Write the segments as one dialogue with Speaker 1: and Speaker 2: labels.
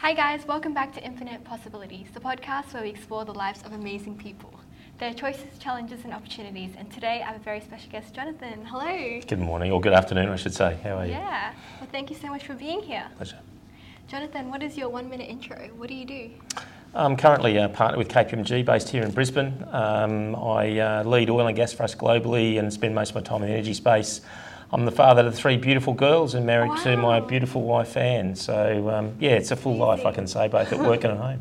Speaker 1: Hi, guys, welcome back to Infinite Possibilities, the podcast where we explore the lives of amazing people, their choices, challenges, and opportunities. And today I have a very special guest, Jonathon. Hello.
Speaker 2: Good morning, or good afternoon, I should say. How are you?
Speaker 1: Yeah, well, thank you so much for being here.
Speaker 2: Pleasure.
Speaker 1: Jonathon, what is your one minute intro? What do you do?
Speaker 2: I'm currently a partner with KPMG based here in Brisbane. Um, I uh, lead oil and gas for us globally and spend most of my time in the energy space. I'm the father of three beautiful girls and married to my beautiful wife Anne. So, um, yeah, it's a full life, I can say, both at work and at home.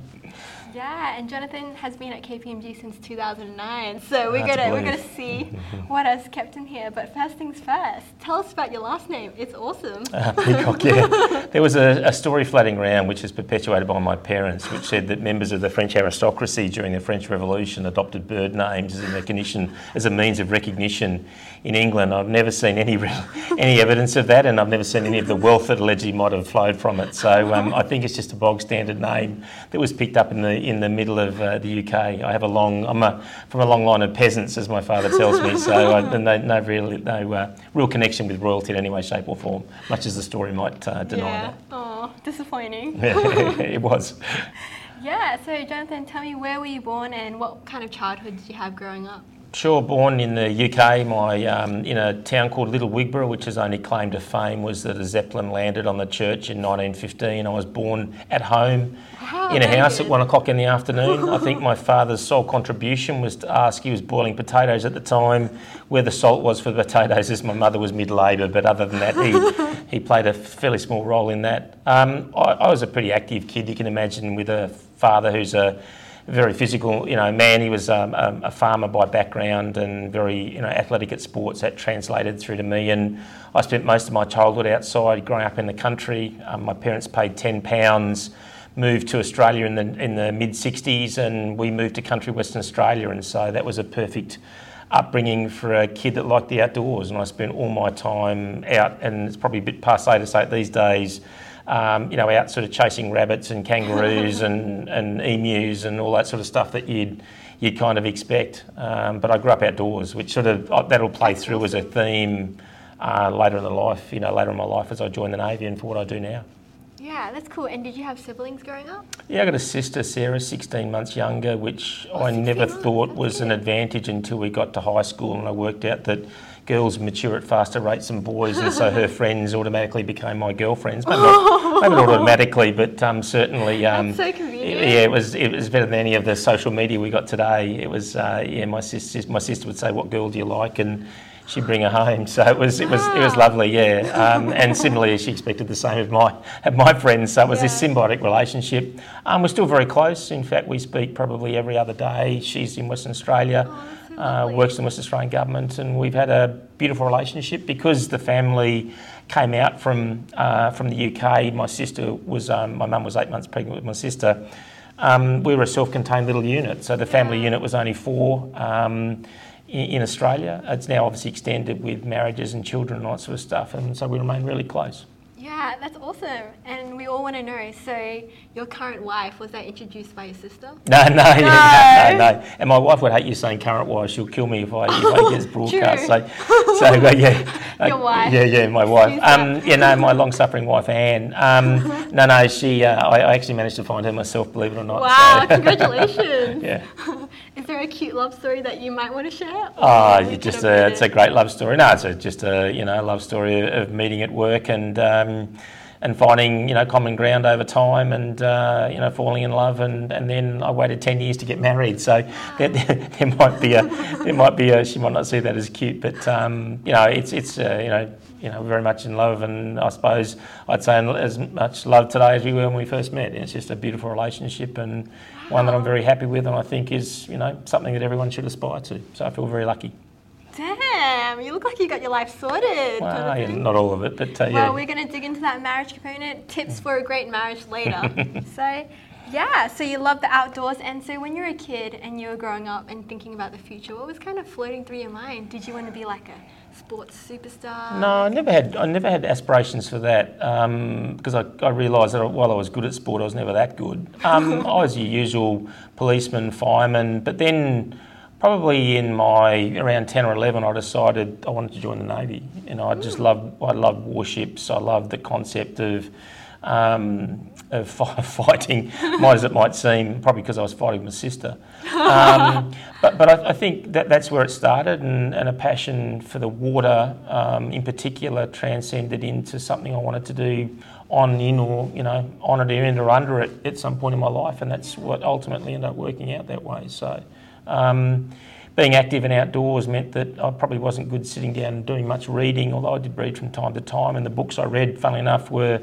Speaker 1: Yeah, and Jonathon has been at KPMG since 2009, so we're gonna we're gonna see what has kept him here. But first things first, tell us about your last name. It's awesome.
Speaker 2: Uh, Peacock, yeah. There was a, a story floating around which is perpetuated by my parents, which said that members of the French aristocracy during the French Revolution adopted bird names as a recognition, as a means of recognition in England. I've never seen any any evidence of that, and I've never seen any of the wealth that allegedly might have flowed from it. So um, I think it's just a bog standard name that was picked up in the in the middle of uh, the UK. I have a long, I'm a, from a long line of peasants, as my father tells me. So I, no, no real no uh, real connection with royalty in any way, shape, or form, much as the story might uh, deny
Speaker 1: yeah. Oh, disappointing.
Speaker 2: that. it was.
Speaker 1: Yeah, so Jonathon, tell me where were you born and what kind of childhood did you have growing up?
Speaker 2: Sure, born in the UK, my um, in a town called Little Wigborough, which his only claim to fame was that a zeppelin landed on the church in 1915. I was born at home in a house
Speaker 1: good.
Speaker 2: at one o'clock in the afternoon. I think my father's sole contribution was to ask. He was boiling potatoes at the time, where the salt was for the potatoes, as my mother was mid-labour. But other than that, he he played a fairly small role in that. Um, I, I was a pretty active kid. You can imagine with a father who's a very physical, you know, man. He was um, a, a farmer by background and very, you know, athletic at sports. That translated through to me, and I spent most of my childhood outside, growing up in the country. Um, my parents paid ten pounds, moved to Australia in the in the mid '60s, and we moved to country Western Australia, and so that was a perfect upbringing for a kid that liked the outdoors. And I spent all my time out, and it's probably a bit passe to say it these days um, you know, out sort of chasing rabbits and kangaroos and, and emus and all that sort of stuff that you'd you'd kind of expect. Um, but I grew up outdoors, which sort of uh, that'll play through as a theme uh, later in the life, you know, later in my life as I join the navy and for what I do now.
Speaker 1: Yeah, that's cool. And did you have siblings growing up?
Speaker 2: Yeah, I got a sister, Sarah, 16 months younger, which
Speaker 1: Oh,
Speaker 2: I never
Speaker 1: months,
Speaker 2: thought was an advantage until we got to high school and I worked out that girls mature at faster rates than boys, and so her friends automatically became my girlfriends. Maybe not, maybe not automatically, but um, certainly. Um,
Speaker 1: so convenient.
Speaker 2: Yeah, it was it was better than any of the social media we got today. It was uh, yeah, my sister my sister would say, "What girl do you like?" and she'd bring her home. So it was it was it was lovely, yeah. Um, and similarly, she expected the same of my of my friends. So it was this symbiotic relationship. Um, we're still very close. In fact, we speak probably every other day. She's in Western Australia,
Speaker 1: Oh,
Speaker 2: uh, works in Western Australian government, and we've had a beautiful relationship because the family came out from uh, from the UK. My sister was um, my mum was eight months pregnant with my sister. Um, we were a self-contained little unit, so the family unit was only four. Um, in in Australia, it's now obviously extended with marriages and children and all that sort of stuff, and so we remain really close.
Speaker 1: Yeah, that's awesome. And we all want to know. So, your current wife was that introduced by your sister?
Speaker 2: No, no, yeah, no,
Speaker 1: No.
Speaker 2: no, no. And my wife would hate you saying current wife. She'll kill me if I, if I get broadcast. So, so uh, yeah.
Speaker 1: Your
Speaker 2: Uh,
Speaker 1: wife.
Speaker 2: Yeah, yeah, my wife. Um, yeah, no, my long-suffering wife Anne. Um, no, no, she. Uh, I, I actually managed to find her myself, believe it or not.
Speaker 1: Wow,
Speaker 2: so-
Speaker 1: congratulations.
Speaker 2: yeah.
Speaker 1: Is there a cute love story that you might want to share?
Speaker 2: Oh, you just a, it's a great love story. No, it's a, just a you know love story of, meeting at work and um, and finding you know common ground over time and uh, you know falling in love and, and then I waited ten years to get married. So there, there, there might be a there might be a she might not see that as cute, but um, you know it's it's uh, you know you know very much in love and I suppose I'd say as much love today as we were when we first met. It's just a beautiful relationship and one that I'm very happy with and I think is you know something that everyone should aspire to. So I feel very lucky.
Speaker 1: Damn, you look like you got your life sorted.
Speaker 2: Well, yeah, not all of it, but uh, yeah.
Speaker 1: Well, we're going to dig into that marriage component, tips for a great marriage later. so, yeah, so you love the outdoors. And so, when you're a kid and you were growing up and thinking about the future, what was kind of floating through your mind? Did you want to be like a sports superstar?
Speaker 2: No, I never had. I never had aspirations for that um, because I, I realised that while I was good at sport, I was never that good. Um, I was your usual policeman, fireman, but then probably in my around ten or eleven, I decided I wanted to join the navy. You know, I just love. I love warships. I love the concept of. um, of fighting, might as it might seem, probably because I was fighting my sister. Um, but but I, I, think that that's where it started, and, and a passion for the water um, in particular transcended into something I wanted to do on, in, or you know, on it, in or under it at some point in my life, and that's what ultimately ended up working out that way. So. Um, being active and outdoors meant that I probably wasn't good sitting down and doing much reading, although I did read from time to time. And the books I read, funnily enough, were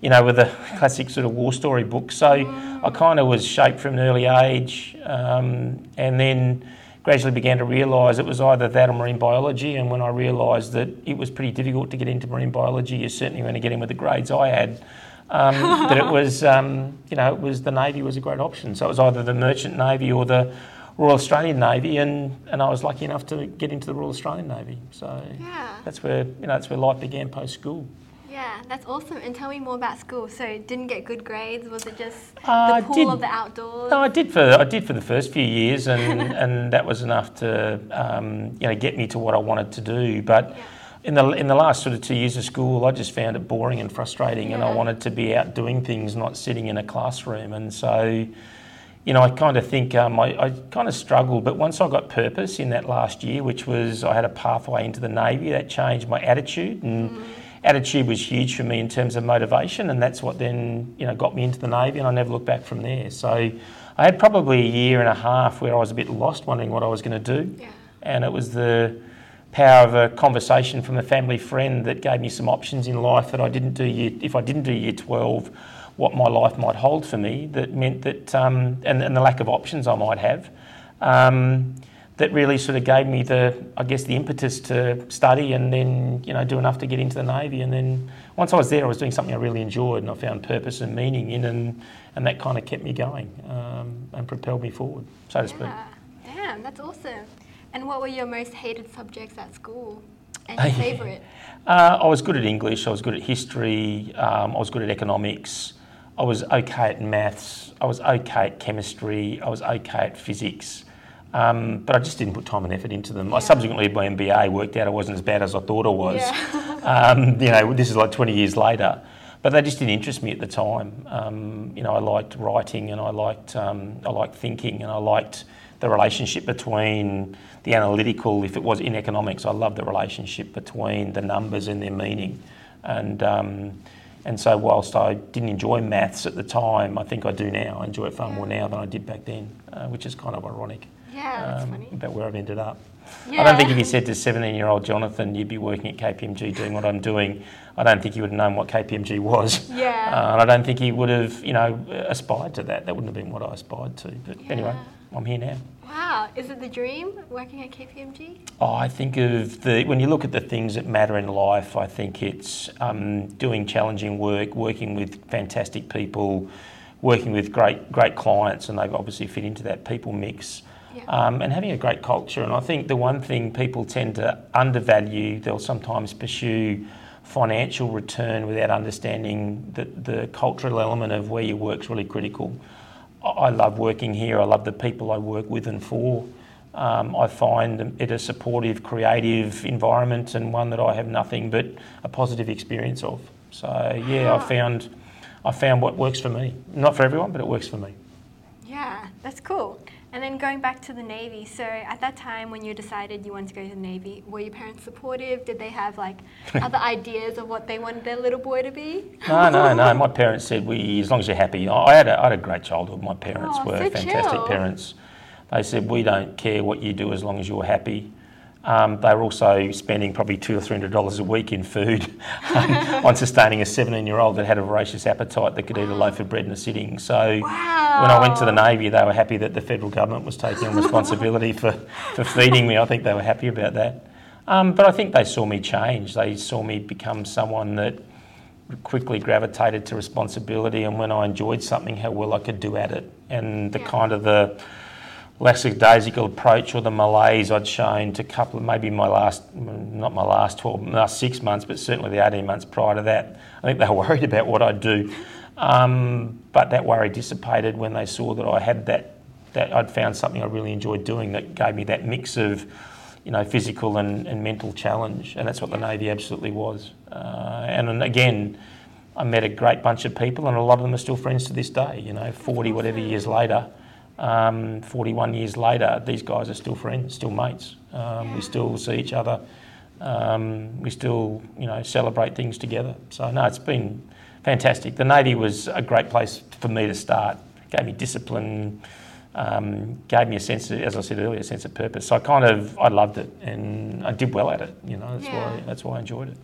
Speaker 2: you know, with a classic sort of war story book. So I kind of was shaped from an early age um, and then gradually began to realise it was either that or marine biology. And when I realised that it was pretty difficult to get into marine biology, you certainly weren't to get in with the grades I had. Um, that it was, um, you know, it was the Navy was a great option. So it was either the Merchant Navy or the Royal Australian Navy, and, and I was lucky enough to get into the Royal Australian Navy. So yeah. that's where you know that's where life began post school.
Speaker 1: Yeah, that's awesome. And tell me more about school. So, didn't get good grades? Was it just uh, the pool did, of the outdoors?
Speaker 2: No, I did for I did for the first few years, and and that was enough to um, you know get me to what I wanted to do. But yeah. in the in the last sort of two years of school, I just found it boring and frustrating, yeah. and I wanted to be out doing things, not sitting in a classroom. And so, you know, I kind of think um, I, I kind of struggled, but once I got purpose in that last year, which was I had a pathway into the Navy, that changed my attitude and. Mm attitude was huge for me in terms of motivation, and that's what then you know got me into the navy, and I never looked back from there. So I had probably a year and a half where I was a bit lost, wondering what I was going to do, yeah. and it was the power of a conversation from a family friend that gave me some options in life that I didn't do year, if I didn't do year 12 what my life might hold for me that meant that um, and, and, the lack of options I might have um, that really sort of gave me the, I guess, the impetus to study and then, you know, do enough to get into the Navy. And then once I was there, I was doing something I really enjoyed and I found purpose and meaning in and, and that kind of kept me going um, and propelled me forward, so to
Speaker 1: yeah. speak. Damn, that's awesome. And what were your most hated subjects at school and your favourite?
Speaker 2: Uh, I was good at English, I was good at history, um, I was good at economics, I was okay at maths, I was okay at chemistry, I was okay at physics. Um, but I just didn't put time and effort into them. Yeah. I subsequently, my MBA worked out I wasn't as bad as I thought I was. Yeah. um, you know, this is like 20 years later. But they just didn't interest me at the time. Um, you know, I liked writing and I liked, um, I liked thinking and I liked the relationship between the analytical, if it was in economics, I loved the relationship between the numbers and their meaning. And, um, and so, whilst I didn't enjoy maths at the time, I think I do now. I enjoy it far more now than I did back then, uh, which is kind of ironic.
Speaker 1: Yeah, um.
Speaker 2: About where I've ended up. Yeah. I don't think if you said to 17 year old Jonathon, you'd be working at KPMG doing what I'm doing, I don't think he would have known what KPMG was.
Speaker 1: Yeah.
Speaker 2: Uh, and I don't think he would have, you know, aspired to that. That wouldn't have been what I aspired to. But yeah. anyway, I'm here now.
Speaker 1: Wow. Is it the dream working at KPMG?
Speaker 2: Oh, I think of the, when you look at the things that matter in life, I think it's um, doing challenging work, working with fantastic people, working with great, great clients, and they've obviously fit into that people mix um, and having a great culture. And I think the one thing people tend to undervalue, they'll sometimes pursue financial return without understanding that the cultural element of where you work is really critical. I love working here. I love the people I work with and for. Um, I find it a supportive, creative environment and one that I have nothing but a positive experience of. So yeah, I found I found what works for me. Not for everyone, but it works for me.
Speaker 1: Yeah, that's cool. And then going back to the Navy, so at that time when you decided you wanted to go to the Navy, were your parents supportive? Did they have like other ideas of what they wanted their little boy to be?
Speaker 2: No, no, no. My parents said, "We, as long as you're happy." I had a, I had a great childhood. My parents oh, were so fantastic chill. parents. They said, "We don't care what you do as long as you're happy." Um, they were also spending probably two or three hundred dollars a week in food um, on sustaining a 17-year-old that had a voracious appetite that could eat a loaf of bread in a sitting. So wow. when I went to the Navy, they were happy that the federal government was taking on responsibility for, for feeding me. I think they were happy about that. Um, but I think they saw me change. They saw me become someone that quickly gravitated to responsibility, and when I enjoyed something, how well I could do at it, and the yeah. kind of the lackadaisical approach or the malaise I'd shown to couple of maybe my last, not my last 12, last six months, but certainly the 18 months prior to that. I think they were worried about what I'd do. Um, but that worry dissipated when they saw that I had that, that I'd found something I really enjoyed doing that gave me that mix of, you know, physical and, and mental challenge. And that's what the Navy absolutely was. Uh, and again, I met a great bunch of people, and a lot of them are still friends to this day. You know, 40 whatever years later, um, 41 years later, these guys are still friends, still mates. Um, We still see each other. Um, we still, you know, celebrate things together. So no, it's been fantastic. The Navy was a great place for me to start. Gave me discipline, um, gave me a sense, of, as I said earlier, a sense of purpose. So I kind of, I loved it, and I did well at it. You know, that's
Speaker 1: Yeah.
Speaker 2: why that's why I enjoyed it.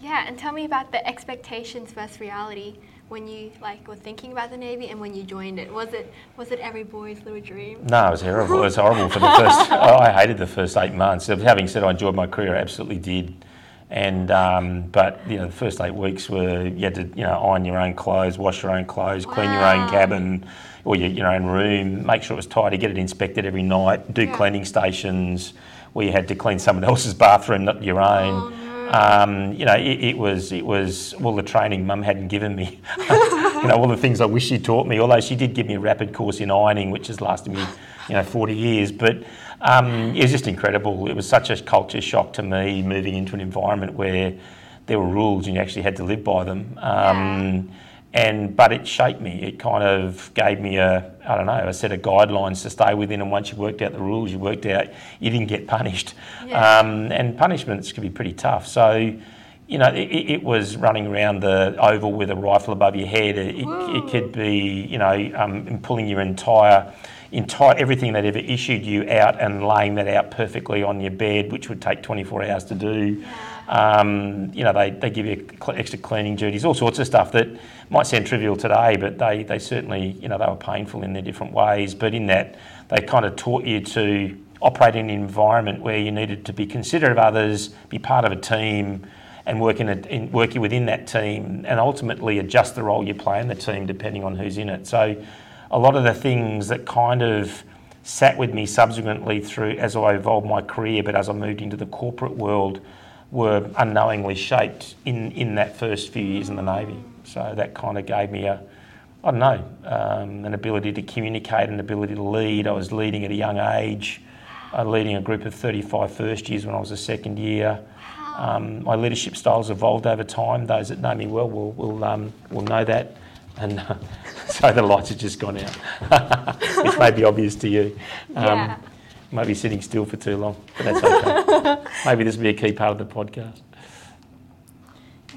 Speaker 1: Yeah, and tell me about the expectations versus reality when you like were thinking about the Navy and when you joined it. Was it was it every boy's little dream?
Speaker 2: No, it was horrible. It was horrible for the first. I I hated the first eight months. Having said I enjoyed my career, I absolutely did. And um, but you know, the first eight weeks were you had to you know iron your own clothes, wash your own clothes, clean your own cabin or your, your own room, make sure it was tidy, get it inspected every night, do
Speaker 1: Yeah.
Speaker 2: cleaning stations where you had to clean someone else's bathroom, not your own.
Speaker 1: Oh.
Speaker 2: Um, you know, it, it was it was all the training Mum hadn't given me. you know, all the things I wish she taught me. Although she did give me a rapid course in ironing, which has lasted me, you know, 40 years. But um, it was just incredible. It was such a culture shock to me moving into an environment where there were rules and you actually had to live by them. Um, and but it shaped me. It kind of gave me a I don't know a set of guidelines to stay within. And once you worked out the rules, you worked out you didn't get punished.
Speaker 1: Yeah.
Speaker 2: Um, and punishments can be pretty tough. So. You know, it, it was running around the oval with a rifle above your head. It, it, it could be, you know, um, pulling your entire, entire everything they'd ever issued you out and laying that out perfectly on your bed, which would take 24 hours to do. Um, you know, they, they give you extra cleaning duties, all sorts of stuff that might sound trivial today, but they, they certainly, you know, they were painful in their different ways. But in that, they kind of taught you to operate in an environment where you needed to be considerate of others, be part of a team, and work in, a, in working within that team, and ultimately adjust the role you play in the team depending on who's in it. So, a lot of the things that kind of sat with me subsequently through as I evolved my career, but as I moved into the corporate world, were unknowingly shaped in, in that first few years in the Navy. So that kind of gave me a, I don't know, um, an ability to communicate, an ability to lead. I was leading at a young age, uh, leading a group of 35 first years when I was a second year. Um, my leadership styles evolved over time. Those that know me well will, will, um, will know that. And uh, so the lights have just gone out, which may be obvious to you. Um,
Speaker 1: Yeah.
Speaker 2: Maybe sitting still for too long, but that's okay. maybe this will be a key part of the podcast.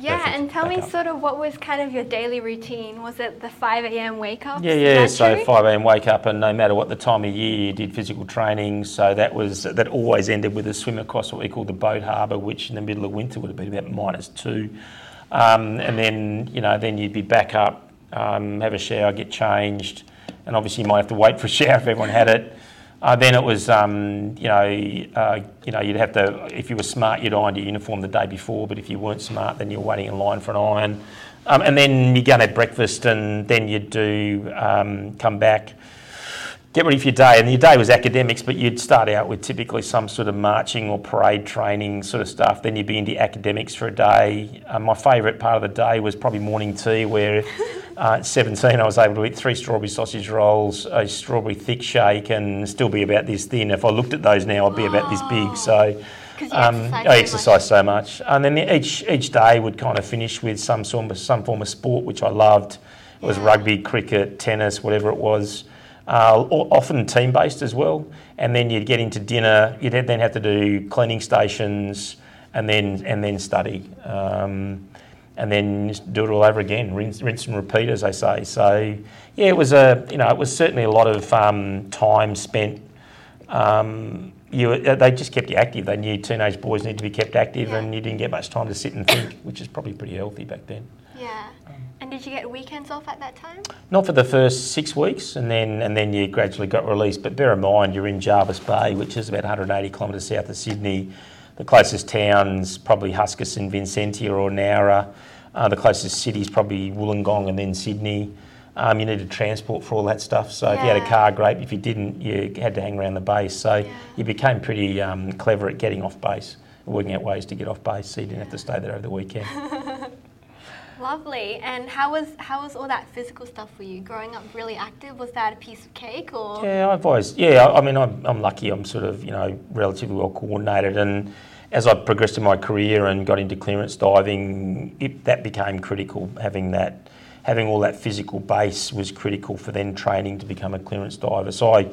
Speaker 1: Yeah,
Speaker 2: Perfect.
Speaker 1: and tell me
Speaker 2: up.
Speaker 1: sort of what was kind of your daily routine? Was it the 5 a.m. wake up?
Speaker 2: Yeah, yeah. So 5 a.m. wake up, and no matter what the time of year, you did physical training. So that was that always ended with a swim across what we call the boat harbour, which in the middle of winter would have been about minus two. Um, and then you know, then you'd be back up, um, have a shower, get changed, and obviously you might have to wait for a shower if everyone had it. Uh, then it was, um, you know, uh, you know, you'd have to, if you were smart, you'd iron your uniform the day before. But if you weren't smart, then you're waiting in line for an iron. Um, and then you go have breakfast, and then you'd do um, come back, get ready for your day. And your day was academics, but you'd start out with typically some sort of marching or parade training sort of stuff. Then you'd be into academics for a day. Um, my favourite part of the day was probably morning tea, where uh, at 17 I was able to eat three strawberry sausage rolls, a strawberry thick shake, and still be about this thin. If I looked at those now, I'd be about this big. So. Um,
Speaker 1: exercise
Speaker 2: I
Speaker 1: so much.
Speaker 2: exercised so much, and then each each day would kind of finish with some sort of some form of sport which I loved. It was
Speaker 1: Yeah.
Speaker 2: rugby, cricket, tennis, whatever it was. Uh, often team based as well. And then you'd get into dinner. You'd then have to do cleaning stations, and then and then study, um, and then just do it all over again. Rinse, rinse and repeat, as they say. So yeah, it was a you know it was certainly a lot of um, time spent um, you, uh, they just kept you active. They knew teenage boys need to be kept active,
Speaker 1: Yeah.
Speaker 2: and you didn't get much time to sit and think, which is probably pretty healthy back then.
Speaker 1: Yeah. And did you get weekends off at that time?
Speaker 2: Not for the first six weeks, and then and then you gradually got released. But bear in mind, you're in Jervis Bay, which is about 180 kilometres south of Sydney. The closest towns probably Huskisson, Vincentia, or Nowra. Uh, the closest city is probably Wollongong, and then Sydney. Um, you needed transport for all that stuff. So if you had a car, great. If you didn't, you had to hang around the base. So
Speaker 1: Yeah.
Speaker 2: you became pretty um, clever at getting off base, working out ways to get off base, so you didn't have to stay there over the weekend.
Speaker 1: Lovely. And how was how was all that physical stuff for you? Growing up really active, was that a piece of cake or?
Speaker 2: Yeah, I've always yeah. I, I mean, I'm, I'm lucky. I'm sort of you know relatively well coordinated, and as I progressed in my career and got into clearance diving, it, that became critical. Having that, having all that physical base was critical for then training to become a clearance diver. So I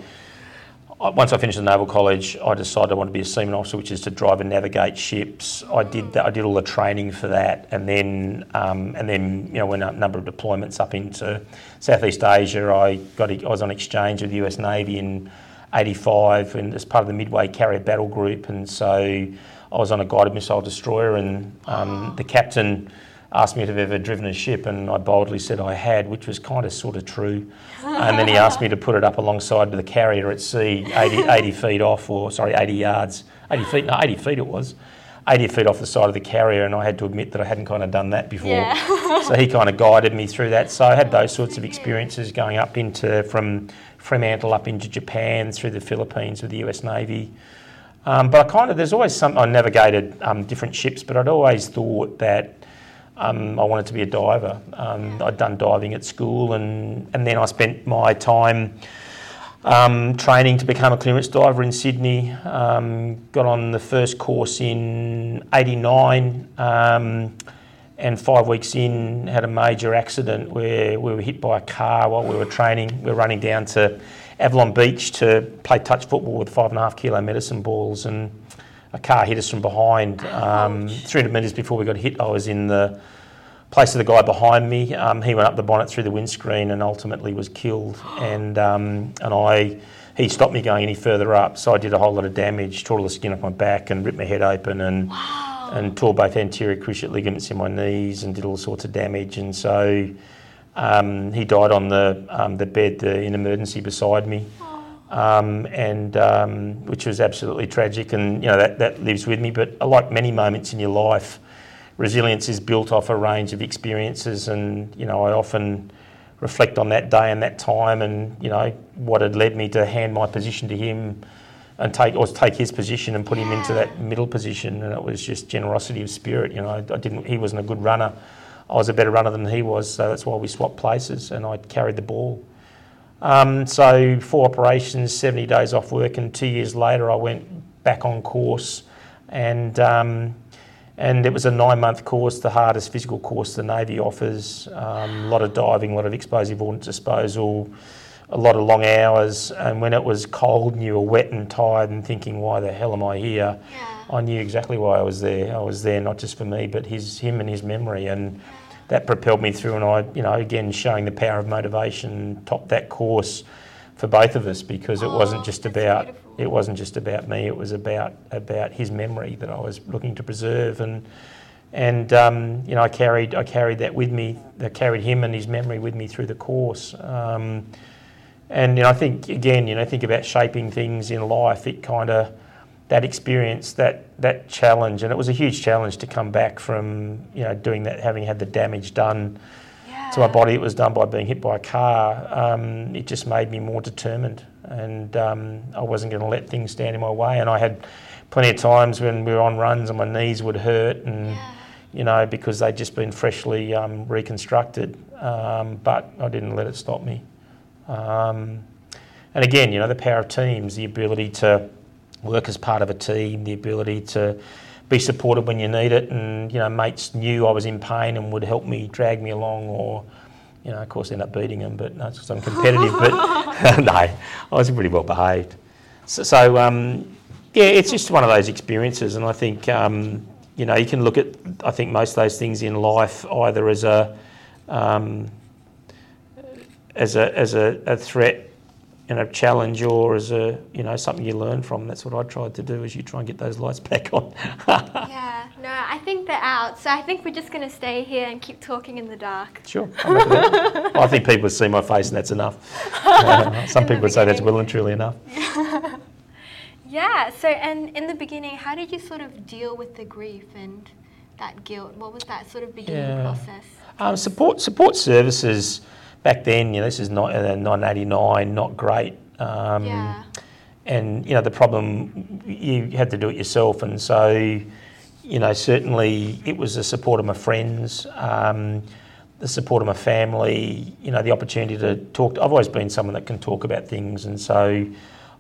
Speaker 2: once I finished the Naval College, I decided I wanted to be a seaman officer, which is to drive and navigate ships. I did that. I did all the training for that, and then um, and then you know went a number of deployments up into Southeast Asia. I got I was on exchange with the U.S. Navy in '85, and as part of the Midway Carrier Battle Group, and so I was on a guided missile destroyer, and um, the captain asked me if I've ever driven a ship, and I boldly said I had, which was kind of sort of true. and then he asked me to put it up alongside the carrier at sea, 80, 80 feet off, or sorry, 80 yards, 80 feet, no, 80 feet it was. 80 feet off the side of the carrier, and I had to admit that I hadn't kind of done that before. Yeah. so he kind of guided me through that. So I had those sorts of experiences going up into from Fremantle up into Japan through the Philippines with the US Navy. Um, but I kind of, there's always some, I navigated um, different ships, but I'd always thought that um, I wanted to be a diver. Um, I'd done diving at school, and, and then I spent my time um, training to become a clearance diver in Sydney. Um, got on the first course in '89, um, and five weeks in, had a major accident where we were hit by a car while we were training. We were running down to Avalon Beach to play touch football with five and a half kilo medicine balls, and a car hit us from behind. Um, 300 metres before we got hit, I was in the place of the guy behind me. Um, he went up the bonnet through the windscreen and ultimately was killed. And um, and I he stopped me going any further up, so I did a whole lot of damage, tore all the skin off my back and ripped my head open and. Wow. And tore both anterior cruciate ligaments in my knees and did all sorts of damage. And so um, he died on the um, the bed the, in emergency beside me um, and um, which was absolutely tragic, and you know that, that lives with me. But like many moments in your life, resilience is built off a range of experiences, and you know I often reflect on that day and that time, and you know what had led me to hand my position to him, and take or take his position and put him into that middle position, and it was just generosity of spirit. You know, I, I didn't. He wasn't a good runner. I was a better runner than he was, so that's why we swapped places, and I carried the ball. Um, so four operations, 70 days off work, and two years later I went back on course, and um, and it was a nine-month course, the hardest physical course the Navy offers. Um, a lot of diving, a lot of explosive ordnance disposal, a lot of long hours. And when it was cold and you were wet and tired and thinking, "Why the hell am I here?" Yeah. I knew exactly why I was there. I was there not just for me, but his, him, and his memory, and that propelled me through. And I, you know, again showing the power of motivation, topped that course for both of us because it oh, wasn't just about beautiful. it wasn't just about me. It was about about his memory that I was looking to preserve and. And um, you know, I carried I carried that with me. I carried him and his memory with me through the course. Um, and you know, I think again, you know, think about shaping things in life. It kind of that experience, that that challenge, and it was a huge challenge to come back from you know doing that, having had the damage done yeah. to my body. It was done by being hit by a car. Um, it just made me more determined, and um, I wasn't going to let things stand in my way. And I had plenty of times when we were on runs and my knees would hurt, and yeah. you know because they'd just been freshly um, reconstructed. Um, but I didn't let it stop me. Um, and again, you know, the power of teams, the ability to work as part of a team, the ability to be supported when you need it, and you know mates knew I was in pain and would help me, drag me along, or you know, of course, end up beating them, but no, because I'm competitive. but no, I was pretty well behaved. So, so um, yeah, it's just one of those experiences, and I think um, you know you can look at I think most of those things in life either as a um, as a as a, a threat you know, challenge or as a, you know, something you learn from. That's what I tried to do as you try and get those lights back on.
Speaker 1: yeah, no, I think they're out. So I think we're just going to stay here and keep talking in the dark.
Speaker 2: Sure. I think people would see my face and that's enough. Some people would say that's well and truly enough.
Speaker 1: yeah, so and in the beginning, how did you sort of deal with the grief and that guilt? What was that sort of beginning yeah. process?
Speaker 2: Um, support, support services back then, you know, this is not uh, 1989, not great. Um, yeah. And you know, the problem you had to do it yourself, and so you know, certainly it was the support of my friends, um, the support of my family. You know, the opportunity to talk. To, I've always been someone that can talk about things, and so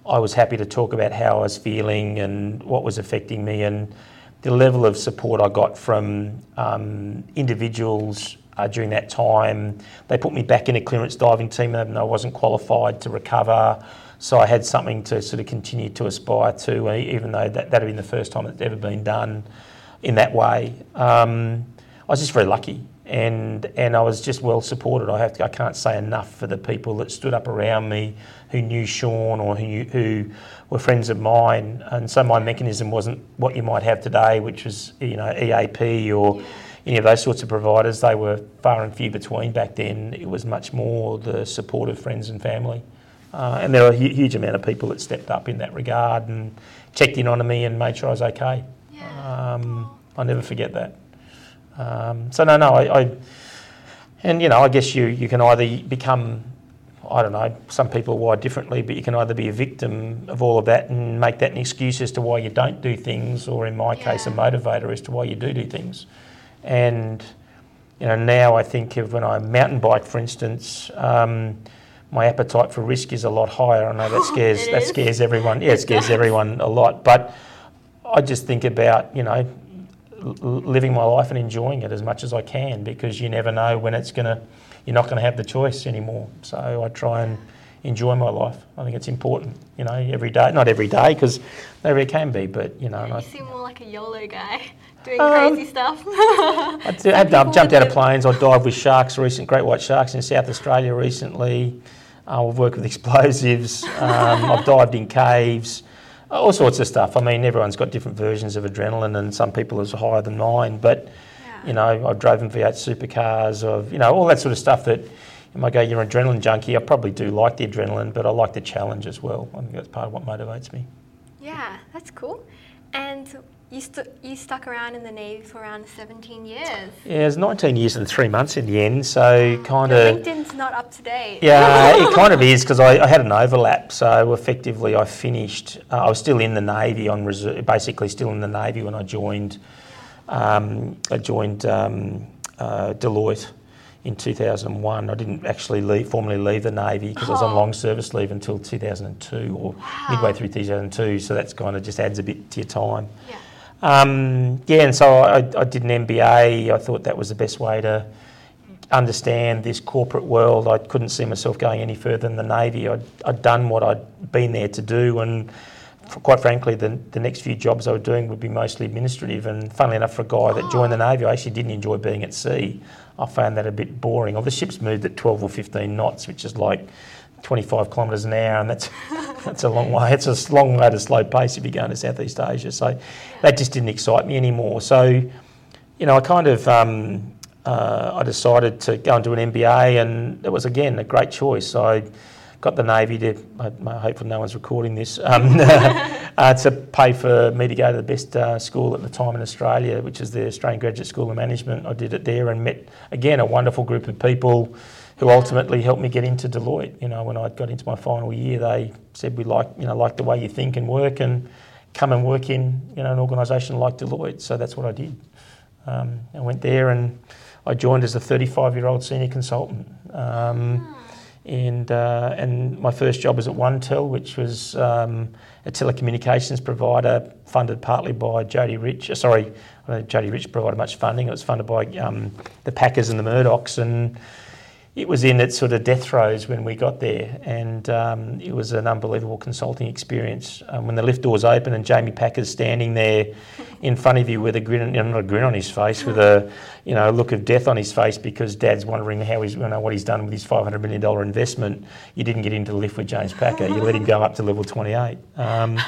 Speaker 2: I was happy to talk about how I was feeling and what was affecting me, and the level of support I got from um, individuals uh, during that time. They put me back in a clearance diving team and I wasn't qualified to recover. So I had something to sort of continue to aspire to, even though that, that had been the first time it's ever been done in that way. Um, I was just very lucky and and I was just well supported. I have to, I can't say enough for the people that stood up around me, who knew Sean or who who were friends of mine. And so my mechanism wasn't what you might have today, which was you know EAP or any of those sorts of providers. They were far and few between back then. It was much more the support of friends and family. Uh, and there were a huge amount of people that stepped up in that regard and checked in on me and made sure I was okay. Yeah. Um, I'll never forget that. Um, so no, no, I, I, and you know, I guess you you can either become, I don't know, some people are wired differently, but you can either be a victim of all of that and make that an excuse as to why you don't do things, or in my yeah. case, a motivator as to why you do do things. And you know, now I think of when I mountain bike, for instance. Um, my appetite for risk is a lot higher. I know that scares that scares everyone. Yeah, it scares everyone a lot. But I just think about you know living my life and enjoying it as much as I can because you never know when it's gonna you're not going to have the choice anymore. So I try and enjoy my life. I think it's important, you know, every day. Not every day because maybe it can be, but you know.
Speaker 1: You I, seem more like a YOLO guy. Doing um, crazy stuff.
Speaker 2: I do, have I've jumped out of planes. I dived with sharks, recent great white sharks in South Australia recently. Uh, I've worked with explosives. Um, I've dived in caves all sorts of stuff. I mean, everyone's got different versions of adrenaline, and some people is higher than mine. But yeah. you know, I've driven V8 supercars, of you know, all that sort of stuff. That might go, you're an adrenaline junkie. I probably do like the adrenaline, but I like the challenge as well. I think that's part of what motivates me.
Speaker 1: Yeah, that's cool. And you, st- you stuck around in the Navy for around 17 years.
Speaker 2: Yeah, it was 19 years and three months in the end, so kind of...
Speaker 1: LinkedIn's not up to date.
Speaker 2: Yeah, it kind of is, because I, I, had an overlap, so effectively I finished... Uh, I was still in the Navy, on reserve, basically still in the Navy when I joined, um, I joined um, uh, Deloitte in 2001. I didn't actually leave, formally leave the Navy because oh. I was on oh. long service leave until 2002 or wow. midway through 2002, so that's kind of just adds a bit to your time. Yeah. Um, yeah, and so I, I, did an MBA. I thought that was the best way to understand this corporate world. I couldn't see myself going any further than the Navy. I'd, I'd done what I'd been there to do, and quite frankly, the, the next few jobs I was doing would be mostly administrative. And funnily enough, for a guy that joined the Navy, I actually didn't enjoy being at sea. I found that a bit boring. Well, the ship's moved at 12 or 15 knots, which is like 25 kilometres an hour, and that's that's a long way. It's a long way a slow pace if you're going to Southeast Asia. So that just didn't excite me anymore. So, you know, I kind of um, uh, I decided to go do an MBA, and it was again a great choice. I got the Navy to. I, hopefully, no one's recording this. Um, uh, to pay for me to go to the best uh, school at the time in Australia, which is the Australian Graduate School of Management. I did it there and met again a wonderful group of people who ultimately helped me get into Deloitte. You know, when I got into my final year, they said we like you know like the way you think and work, and come and work in you know an organisation like Deloitte. So that's what I did. Um, I went there and I joined as a 35 year old senior consultant. Um, and, uh, and my first job was at OneTel, which was um, a telecommunications provider funded partly by Jodee Rich. Uh, sorry, Jodee Rich provided much funding. It was funded by um, the Packers and the Murdochs, and it was in its sort of death throes when we got there, and um, it was an unbelievable consulting experience. Um, when the lift doors open and Jamie Packer's standing there in front of you with a grin, you know, not a grin on his face, with a you know look of death on his face because Dad's wondering how he's you know what he's done with his five hundred million dollar investment. You didn't get into the lift with James Packer. You let him go up to level twenty eight. Um,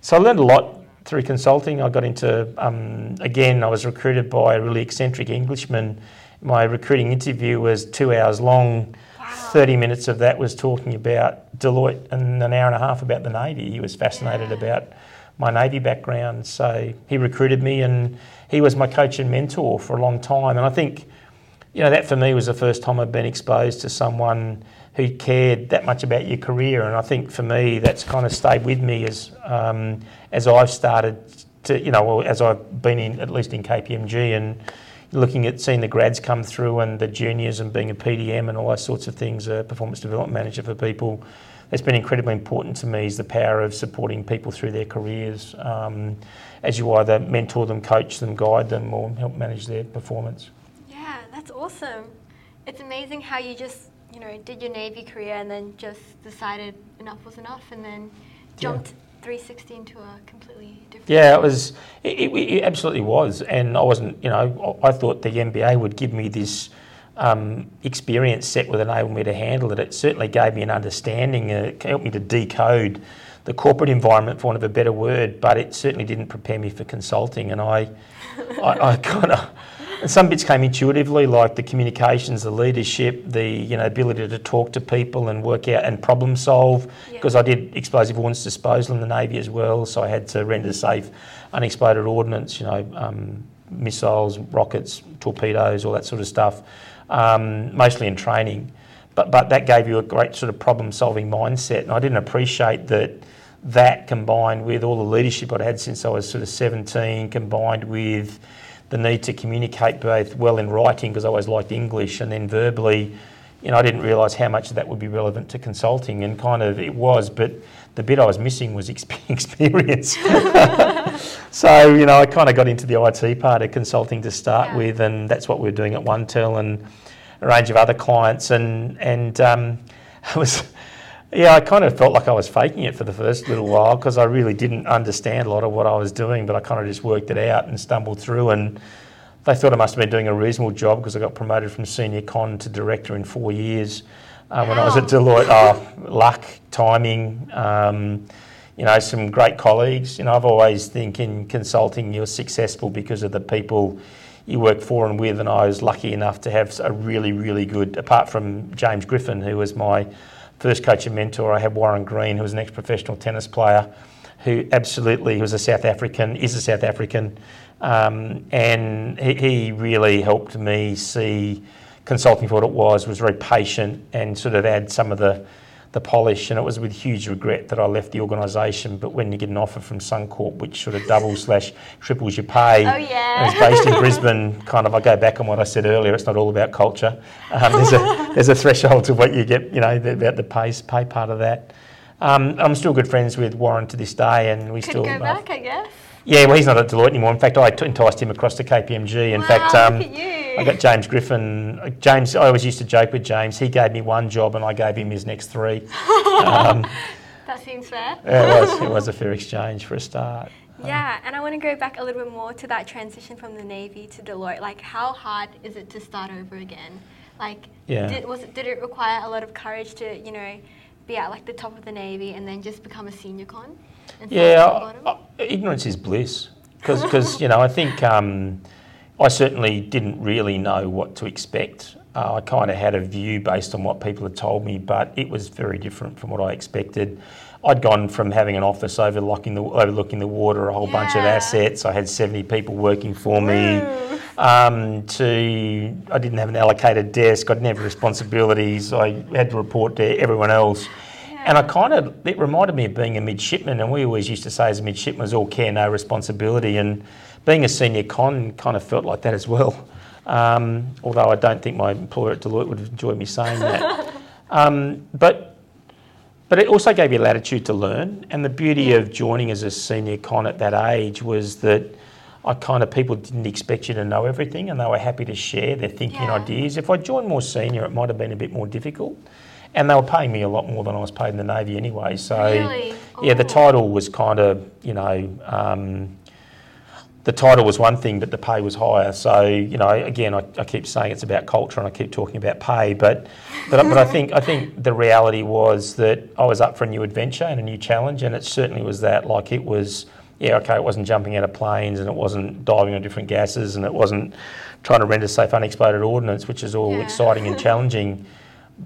Speaker 2: so I learned a lot through consulting. I got into um, again. I was recruited by a really eccentric Englishman my recruiting interview was two hours long. Wow. 30 minutes of that was talking about Deloitte and an hour and a half about the Navy. He was fascinated yeah. about my Navy background. So he recruited me and he was my coach and mentor for a long time. And I think, you know, that for me was the first time I'd been exposed to someone who cared that much about your career. And I think for me, that's kind of stayed with me as, um, as I've started to, you know, well, as I've been in, at least in KPMG and, looking at seeing the grads come through and the juniors and being a PDM and all those sorts of things, a performance development manager for people. That's been incredibly important to me is the power of supporting people through their careers um, as you either mentor them, coach them, guide them, or help manage their performance.
Speaker 1: Yeah, that's awesome. It's amazing how you just, you know, did your Navy career and then just decided enough was enough and then jumped yeah. 360 into a completely different.
Speaker 2: Yeah, it was. It, it, absolutely was, and I wasn't. You know, I thought the MBA would give me this um, experience set would enable me to handle it. It certainly gave me an understanding. Uh, it helped me to decode the corporate environment, for want of a better word, but it certainly didn't prepare me for consulting. And I, I, I kind of and some bits came intuitively, like the communications, the leadership, the you know ability to talk to people and work out and problem solve. Because yeah. I did explosive ordnance disposal in the navy as well, so I had to render safe unexploded ordnance, you know, um, missiles, rockets, torpedoes, all that sort of stuff, um, mostly in training. But but that gave you a great sort of problem solving mindset, and I didn't appreciate that. That combined with all the leadership I'd had since I was sort of 17, combined with the need to communicate both well in writing because I always liked English and then verbally, you know, I didn't realise how much of that would be relevant to consulting and kind of it was, but the bit I was missing was experience. so, you know, I kind of got into the IT part of consulting to start yeah. with and that's what we are doing at OneTel and a range of other clients and, and um, it was yeah, I kind of felt like I was faking it for the first little while because I really didn't understand a lot of what I was doing, but I kind of just worked it out and stumbled through. And they thought I must have been doing a reasonable job because I got promoted from senior con to director in four years uh, when I was at Deloitte. Oh, luck, timing, um, you know, some great colleagues. You know, I've always think in consulting you're successful because of the people you work for and with, and I was lucky enough to have a really, really good, apart from James Griffin, who was my first coach and mentor, I had Warren Green, who was an ex-professional tennis player, who absolutely was a South African, is a South African, um, and he, he, really helped me see consulting for what it was. Was very patient and sort of add some of the the polish, and it was with huge regret that I left the organisation. But when you get an offer from Suncorp, which sort of doubles slash triples your pay,
Speaker 1: oh yeah,
Speaker 2: and it's based in Brisbane. Kind of, I go back on what I said earlier. It's not all about culture. Um, there's a there's a threshold to what you get, you know, about the pay pay part of that. Um, I'm still good friends with Warren to this day, and we
Speaker 1: Could
Speaker 2: still
Speaker 1: go back, I guess.
Speaker 2: Yeah, well, he's not at Deloitte anymore. In fact, I enticed him across to KPMG. In
Speaker 1: wow,
Speaker 2: fact, um,
Speaker 1: I
Speaker 2: got James Griffin. James, I always used to joke with James. He gave me one job, and I gave him his next three.
Speaker 1: um, that seems fair.
Speaker 2: Yeah, it was. It was a fair exchange for a start.
Speaker 1: Yeah, and I want to go back a little bit more to that transition from the Navy to Deloitte. Like, how hard is it to start over again? Like, yeah. did, was it, did it require a lot of courage to, you know, be at like the top of the Navy and then just become a senior con?
Speaker 2: Yeah, I, I, ignorance is bliss because you know I think um, I certainly didn't really know what to expect. Uh, I kind of had a view based on what people had told me, but it was very different from what I expected. I'd gone from having an office overlooking the overlooking the water, a whole yeah. bunch of assets. I had seventy people working for me. Um, to I didn't have an allocated desk. I didn't have responsibilities. I had to report to everyone else. And I kind of, it reminded me of being a midshipman, and we always used to say as a midshipman was all care, no responsibility. And being a senior con kind of felt like that as well. Um, although I don't think my employer at Deloitte would enjoy me saying that. um, but, but it also gave you latitude to learn. And the beauty of joining as a senior con at that age was that I kind of, people didn't expect you to know everything and they were happy to share their thinking yeah. ideas. If I joined more senior, it might have been a bit more difficult and they were paying me a lot more than I was paid in the Navy anyway. So,
Speaker 1: really?
Speaker 2: yeah, the title was kind of, you know, um, the title was one thing, but the pay was higher. So, you know, again, I, I, keep saying it's about culture and I keep talking about pay, but, but, but I think I think the reality was that I was up for a new adventure and a new challenge, and it certainly was that. Like it was, yeah, okay, it wasn't jumping out of planes and it wasn't diving on different gases and it wasn't trying to render safe unexploded ordnance, which is all yeah. exciting and challenging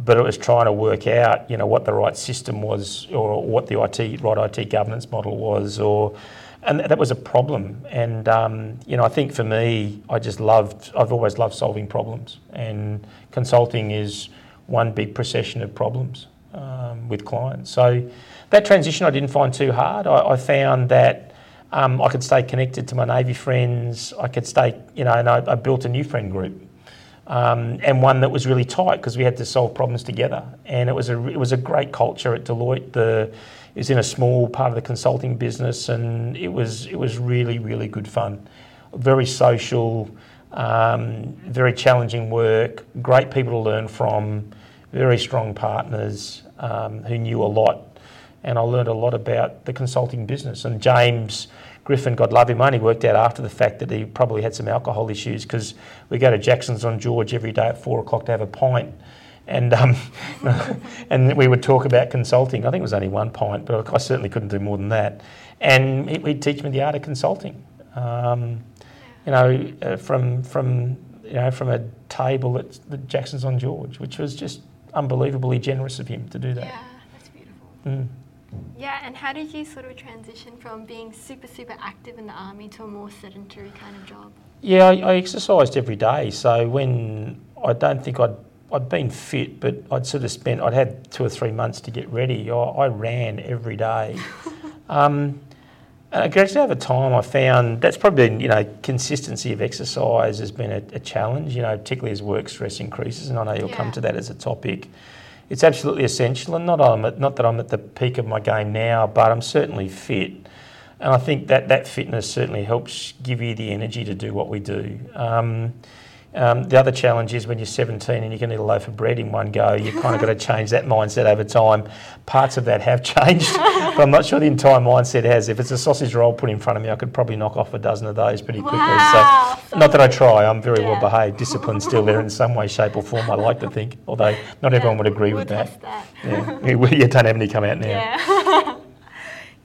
Speaker 2: but it was trying to work out, you know, what the right system was, or what the IT right IT governance model was, or and that was a problem. And um, you know, I think for me, I just loved. I've always loved solving problems, and consulting is one big procession of problems um, with clients. So that transition I didn't find too hard. I, I found that Um, I could stay connected to my Navy friends. I could stay, you know, and I, I built a new friend group. Um, and one that was really tight because we had to solve problems together. And it was a it was a great culture at Deloitte. The it was in a small part of the consulting business, and it was it was really really good fun, very social, um, very challenging work, great people to learn from, very strong partners um, who knew a lot, and I learned a lot about the consulting business. And James Griffin, God love him, only worked out after the fact that he probably had some alcohol issues because we go to Jackson's on George every day at four o'clock to have a pint. And um, and we would talk about consulting. I think it was only one pint, but I certainly couldn't do more than that. And he'd teach me the art of consulting. Um, you know, uh, from from you know from a table at the Jackson's on George, which was just unbelievably generous of him to do that.
Speaker 1: Yeah, that's beautiful.
Speaker 2: Mm.
Speaker 1: Yeah, and how did you sort of transition from being super, super active in the army to a more sedentary kind of job?
Speaker 2: Yeah, I, I exercised every day. So when I don't think I'd I'd been fit, but I'd sort of spent I'd had two or three months to get ready. I, I ran every day. um, and gradually over time, I found that's probably been, you know, consistency of exercise has been a, a, challenge, you know, particularly as work stress increases. And I know you'll yeah. come to that as a topic it's absolutely essential. And not, I'm at, not that I'm at the peak of my game now, but I'm certainly fit. And I think that that fitness certainly helps give you the energy to do what we do. Um, um, the other challenge is when you're 17 and you can eat a loaf of bread in one go, you've kind of got to change that mindset over time. Parts of that have changed, but I'm not sure the entire mindset has. If it's a sausage roll put in front of me, I could probably knock off a dozen of those pretty quickly.
Speaker 1: Wow,
Speaker 2: so, not that I try, I'm very yeah. well behaved. Discipline's still there in some way, shape, or form, I like to think, although not yeah, everyone would agree
Speaker 1: we'll
Speaker 2: with that.
Speaker 1: that.
Speaker 2: Yeah. you don't have any come out now.
Speaker 1: Yeah.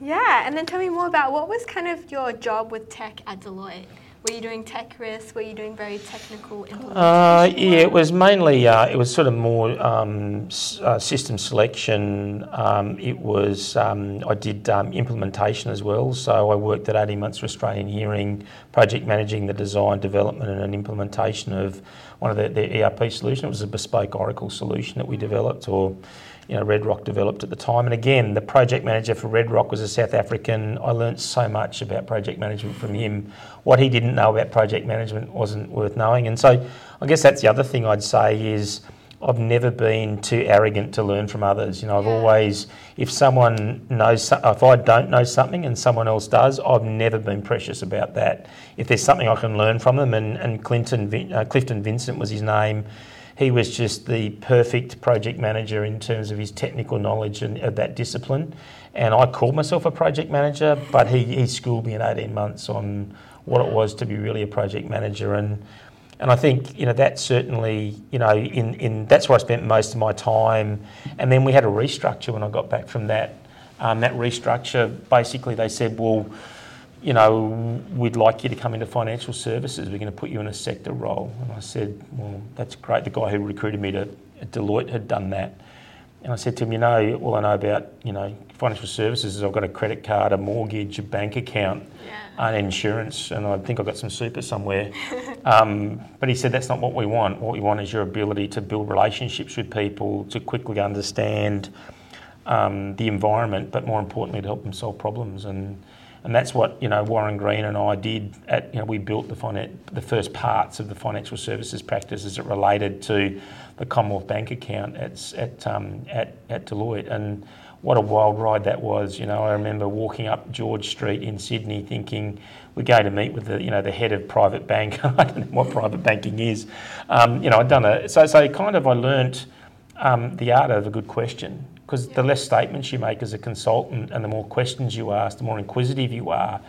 Speaker 1: yeah, and then tell me more about what was kind of your job with tech at Deloitte? Were you doing tech risk? Were you doing very technical implementation? Uh,
Speaker 2: yeah, it was mainly, uh, it was sort of more um, uh, system selection. Um, it was, um, I did um, implementation as well. So I worked at 18 months for Australian Hearing, project managing the design, development and an implementation of one of the, the ERP solution. It was a bespoke Oracle solution that we developed or you know, Red Rock developed at the time. And again, the project manager for Red Rock was a South African. I learnt so much about project management from him. What he didn't know about project management wasn't worth knowing. And so I guess that's the other thing I'd say is I've never been too arrogant to learn from others. You know, I've yeah. always, if someone knows, if I don't know something and someone else does, I've never been precious about that. If there's something I can learn from them, and, and Clinton, uh, Clifton Vincent was his name, he was just the perfect project manager in terms of his technical knowledge and of that discipline. And I called myself a project manager, but he, he schooled me in 18 months on what it was to be really a project manager. And and I think you know that certainly you know in, in that's where I spent most of my time. And then we had a restructure when I got back from that. Um, that restructure basically they said, well, you know, we'd like you to come into financial services. We're going to put you in a sector role. And I said, well, that's great. The guy who recruited me to Deloitte had done that. And I said to him, you know, all I know about, you know, financial services is I've got a credit card, a mortgage, a bank account, yeah. and insurance, and I think I've got some super somewhere. um, but he said, that's not what we want. What we want is your ability to build relationships with people, to quickly understand um, the environment, but more importantly, to help them solve problems. And and that's what you know Warren Green and I did. At you know we built the finan- the first parts of the financial services practice as it related to the Commonwealth Bank account at at um, at, at Deloitte, and what a wild ride that was. You know, I remember walking up George Street in Sydney, thinking we're going to meet with the you know the head of private bank. I don't know what private banking is. Um, you know, I'd done a so so kind of I learnt um, the art of a good question because the less statements you make as a consultant and the more questions you ask, the more inquisitive you are.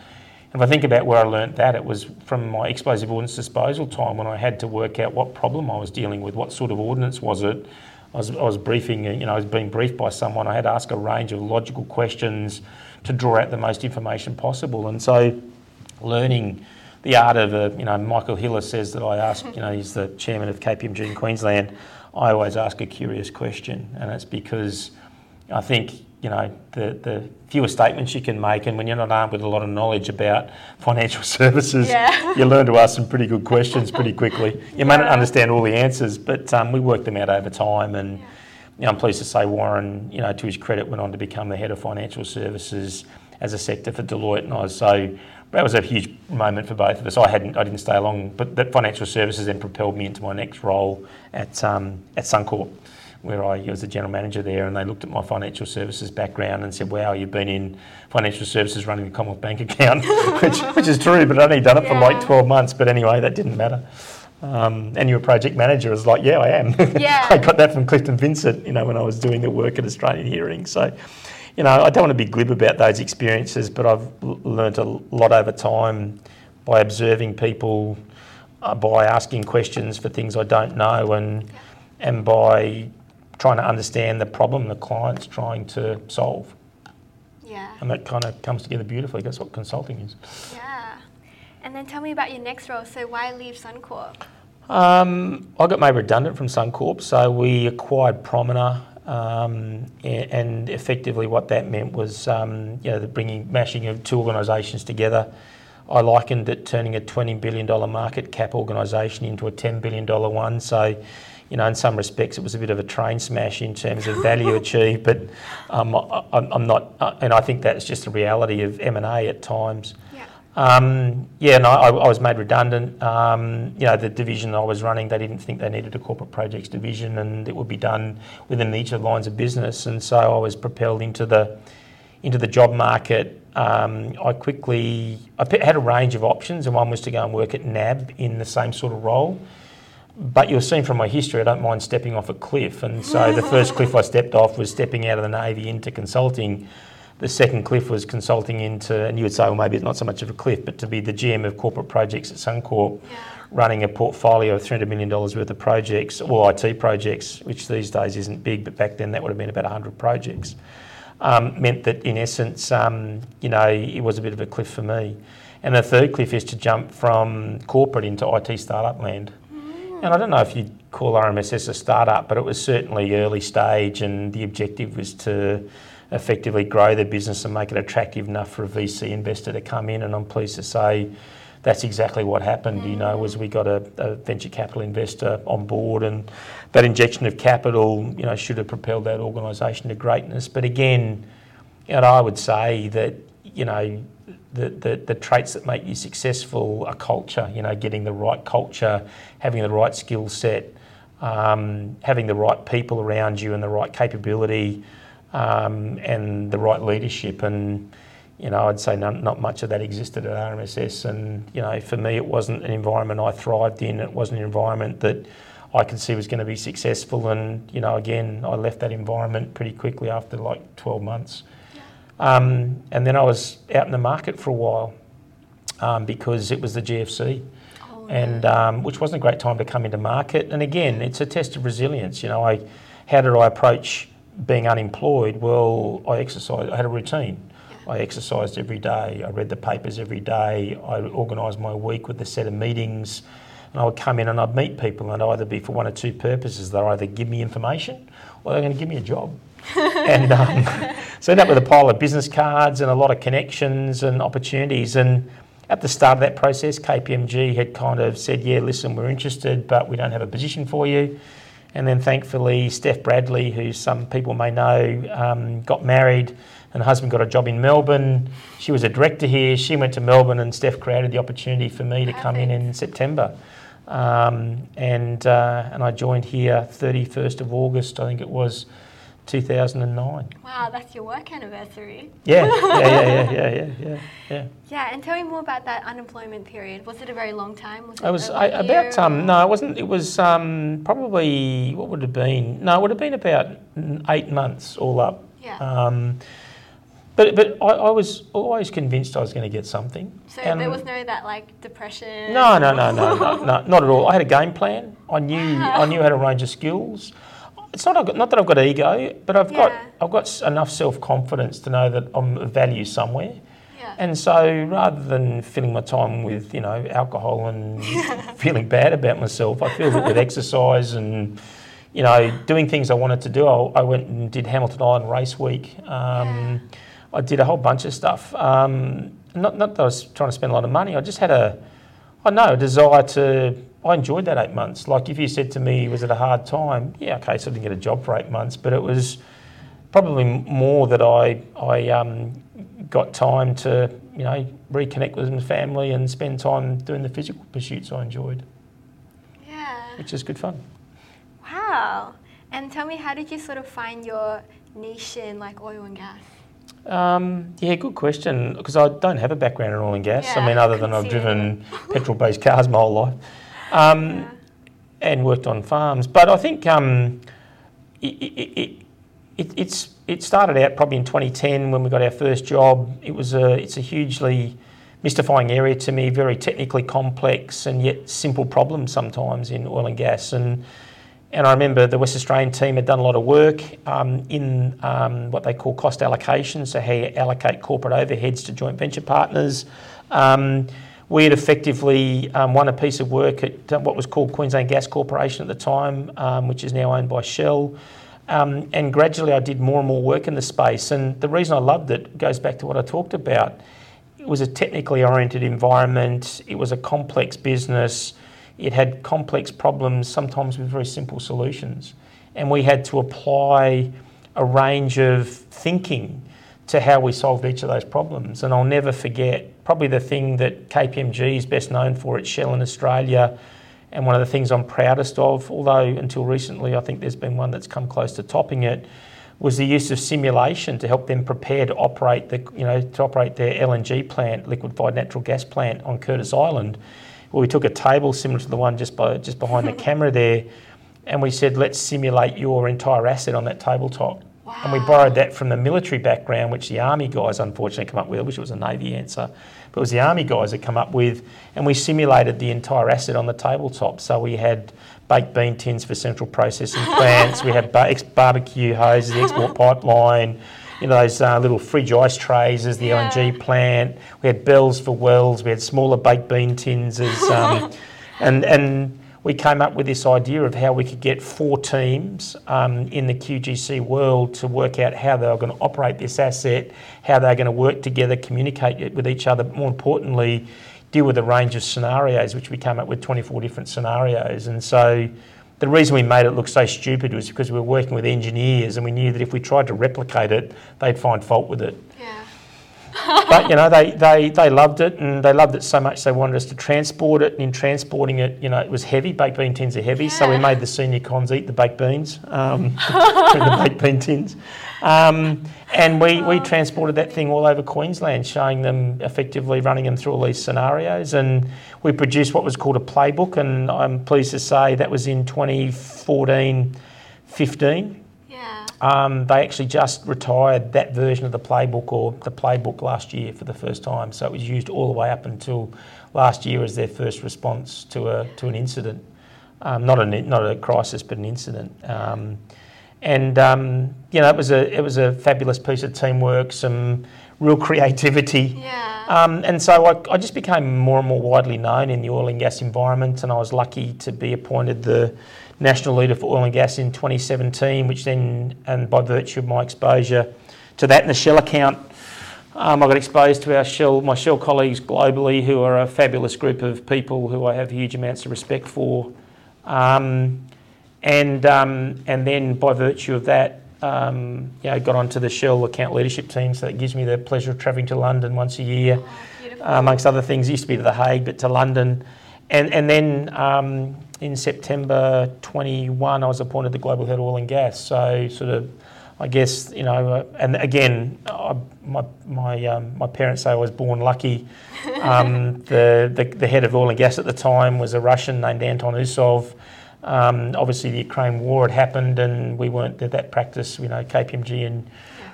Speaker 2: And if I think about where I learnt that, it was from my explosive ordnance disposal time when I had to work out what problem I was dealing with, what sort of ordnance was it. I was, I was briefing, you know, I was being briefed by someone. I had to ask a range of logical questions to draw out the most information possible. And so, learning the art of, a, you know, Michael Hiller says that I ask, you know, he's the chairman of KPMG in Queensland. I always ask a curious question, and it's because I think you know the, the fewer statements you can make, and when you're not armed with a lot of knowledge about financial services,
Speaker 1: yeah.
Speaker 2: you learn to ask some pretty good questions pretty quickly. You yeah. may not understand all the answers, but um, we work them out over time. And yeah. you know, I'm pleased to say Warren, you know, to his credit, went on to become the head of financial services as a sector for Deloitte, and I was so that was a huge moment for both of us. I hadn't, I didn't stay long, but that financial services then propelled me into my next role at um, at Suncorp, where I was the general manager there, and they looked at my financial services background and said, "Wow, you've been in financial services running the Commonwealth Bank account," which which is true, but I'd only done it for like twelve months. But anyway, that didn't matter. Um, and you're a project manager. I was like, yeah, I am.
Speaker 1: Yeah.
Speaker 2: I got that from Clifton Vincent, you know, when I was doing the work at Australian Hearing. So, you know, I don't want to be glib about those experiences, but I've l- learnt a lot over time by observing people, uh, by asking questions for things I don't know, and and by trying to understand the problem the client's trying to solve.
Speaker 1: Yeah.
Speaker 2: And that kind of comes together beautifully. That's what consulting is.
Speaker 1: Yeah. And then tell me about your next role. So why leave Suncorp?
Speaker 2: Um, I got made redundant from Suncorp, so we acquired Promina, um, and effectively what that meant was, um, you know, the bringing, mashing of two organisations together. I likened it turning a $20 billion market cap organisation into a $10 billion one. So, you know, in some respects, it was a bit of a train smash in terms of value achieved, but um, I, I'm I'm not, uh, and I think that's just a reality of M&A at times.
Speaker 1: Yeah.
Speaker 2: Um, yeah, no, I, I was made redundant. Um, you know, the division I was running, they didn't think they needed a corporate projects division, and it would be done within each of the lines of business. And so I was propelled into the into the job market. Um, I quickly I had a range of options, and one was to go and work at NAB in the same sort of role. But you'll see from my history, I don't mind stepping off a cliff. And so the first cliff I stepped off was stepping out of the Navy into consulting. The second cliff was consulting into, and you would say, well, maybe it's not so much of a cliff, but to be the GM of corporate projects at Suncorp,
Speaker 1: Yeah.
Speaker 2: running a portfolio of $300 million worth of projects, or IT projects, which these days isn't big, but back then that would have been about 100 projects, um, meant that in essence, um, you know, it was a bit of a cliff for me. And the third cliff is to jump from corporate into IT startup land. And I don't know if you'd call RMSS a startup, but it was certainly early stage, and the objective was to effectively grow the business and make it attractive enough for a VC investor to come in. And I'm pleased to say that's exactly what happened. You know, was we got a, a venture capital investor on board, and that injection of capital, you know, should have propelled that organisation to greatness. But again, you know, I would say that you know the, the, the traits that make you successful are culture. You know, getting the right culture, having the right skill set, um, having the right people around you, and the right capability, um, and the right leadership. And you know, I'd say none, not much of that existed at RMSS. And you know, for me, it wasn't an environment I thrived in. It wasn't an environment that I could see was going to be successful. And you know, again, I left that environment pretty quickly after like 12 months. Um, and then I was out in the market for a while um, because it was the GFC,
Speaker 1: Oh,
Speaker 2: and um, which wasn't a great time to come into market. And again, it's a test of resilience. You know, I how did I approach being unemployed? Well, I exercised. I had a routine. I exercised every day. I read the papers every day. I organised my week with a set of meetings. And I would come in and I'd meet people, and I'd either be for one or two purposes. They'd either give me information or they're going to give me a job. and um, so I ended up with a pile of business cards and a lot of connections and opportunities. And at the start of that process, KPMG had kind of said, Yeah, listen, we're interested, but we don't have a position for you. And then thankfully, Steph Bradley, who some people may know, um, got married and her husband got a job in Melbourne. She was a director here. She went to Melbourne, and Steph created the opportunity for me to come in in September. Um, and, uh, and I joined here 31st of August, I think it was 2009.
Speaker 1: Wow, that's your work anniversary.
Speaker 2: Yeah, yeah, yeah, yeah, yeah, yeah, yeah. yeah.
Speaker 1: Yeah, and tell me more about that unemployment period. Was it a very long time? Was it,
Speaker 2: It was I, about um no, it wasn't. It was um probably what would it have been? No, it would have been about eight months all up.
Speaker 1: Yeah.
Speaker 2: Um, but but I, I was always convinced I was going to get something.
Speaker 1: so
Speaker 2: And-
Speaker 1: there was no that like depression.
Speaker 2: no, no, no, no, no, no, not at all. I had a game plan. I knew I knew how to range of skills. It's not not that I've got ego, but I've got I've got enough self confidence to know that I'm of value somewhere.
Speaker 1: Yeah.
Speaker 2: And so rather than filling my time with, you know, alcohol and feeling bad about myself, I filled it with exercise and, you know, doing things I wanted to do. I, I went and did Hamilton Island Race Week. Um, I did a whole bunch of stuff. Um, not, not that I was trying to spend a lot of money. I just had a, I know, a desire to. I enjoyed that eight months. Like if you said to me, was it a hard time? Yeah, okay, so I didn't get a job for eight months, but it was probably more that I I um, got time to, you know, reconnect with my family and spend time doing the physical pursuits I enjoyed,
Speaker 1: Yeah.
Speaker 2: which is good fun.
Speaker 1: Wow. And tell me, how did you sort of find your niche in like oil and gas?
Speaker 2: Um, yeah, good question. Because I don't have a background in oil and gas.
Speaker 1: Yeah,
Speaker 2: I mean, other than I've driven petrol-based cars my whole life, um,
Speaker 1: Yeah.
Speaker 2: and worked on farms. But I think um, it, it, it, it, it's it started out probably in 2010 when we got our first job. It was a it's a hugely mystifying area to me, very technically complex and yet simple problems sometimes in oil and gas. And and I remember the West Australian team had done a lot of work um, in um, what they call cost allocation, so how you allocate corporate overheads to joint venture partners. Um, we had effectively um, won a piece of work at uh, what was called Queensland Gas Corporation at the time, um, which is now owned by Shell. Um, and gradually I did more and more work in the space. And the reason I loved it goes back to what I talked about. It was a technically oriented environment, it was a complex business, it had complex problems, sometimes with very simple solutions. And we had to apply a range of thinking to how we solved each of those problems. And I'll never forget probably the thing that KPMG is best known for at Shell in Australia. And one of the things I'm proudest of, although until recently I think there's been one that's come close to topping it, was the use of simulation to help them prepare to operate the, you know, to operate their LNG plant, liquefied natural gas plant on Curtis Island. Well, we took a table similar to the one just by just behind the camera there, and we said, let's simulate your entire asset on that tabletop. And we borrowed that from the military background, which the army guys unfortunately come up with. I wish it was a navy answer, but it was the army guys that come up with, and we simulated the entire asset on the tabletop. So we had baked bean tins for central processing plants. we had ba- ex- barbecue hoses, the export pipeline. You know those uh, little fridge ice trays as the
Speaker 1: Yeah.
Speaker 2: LNG plant. We had bells for wells. We had smaller baked bean tins as, um, and and we came up with this idea of how we could get four teams um, in the QGC world to work out how they were going to operate this asset, how they're going to work together, communicate it with each other, but more importantly, deal with a range of scenarios, which we came up with 24 different scenarios. And so the reason we made it look so stupid was because we were working with engineers and we knew that if we tried to replicate it, they'd find fault with it
Speaker 1: Yeah.
Speaker 2: But you know they, they, they loved it and they loved it so much they wanted us to transport it and in transporting it you know it was heavy baked bean tins are heavy so we made the senior cons eat the baked beans um, the baked bean tins. Um, and we, we transported that thing all over Queensland showing them effectively running them through all these scenarios. And we produced what was called a playbook and I'm pleased to say that was in 2014 15
Speaker 1: Yeah.
Speaker 2: Um, they actually just retired that version of the playbook or the playbook last year for the first time. So it was used all the way up until last year as their first response to a to an incident, um, not a not a crisis but an incident. Um, and um, you know it was a it was a fabulous piece of teamwork, some real creativity.
Speaker 1: Yeah.
Speaker 2: Um, and so I, I just became more and more widely known in the oil and gas environment, and I was lucky to be appointed the national leader for oil and gas in 2017, which then, and by virtue of my exposure to that and the Shell account, um, I got exposed to our Shell, my Shell colleagues globally, who are a fabulous group of people who I have huge amounts of respect for. Um, and um, and then by virtue of that, um, you know, got onto the Shell account leadership team. So it gives me the pleasure of travelling to London once a year,
Speaker 1: Beautiful.
Speaker 2: uh, amongst other things. Used to be to the Hague, but to London, and and then um, in September 21, I was appointed the global head of oil and gas. So sort of. I guess you know, uh, and again, I, my my um, my parents say I was born lucky. Um, the, the the head of oil and gas at the time was a Russian named Anton Usov. Um, obviously, the Ukraine war had happened, and we weren't that, that practice. You know, KPMG in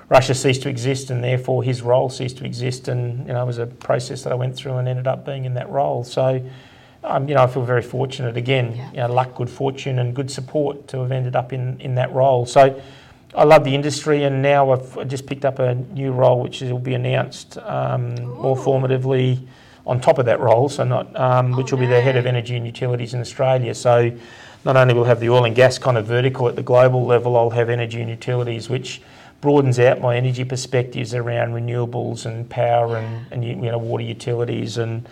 Speaker 2: Russia ceased to exist, and therefore his role ceased to exist. And you know, it was a process that I went through and ended up being in that role. So, um, you know, I feel very fortunate. Again,
Speaker 1: Yeah.
Speaker 2: you know, luck, good fortune, and good support to have ended up in in that role. So. I love the industry, and now I've just picked up a new role, which will be announced um, more formatively on top of that role. So not, um, which will be the head of energy and utilities in Australia. So not only will have the oil and gas kind of vertical at the global level, I'll have energy and utilities, which broadens out my energy perspectives around renewables and power and, and you know water utilities and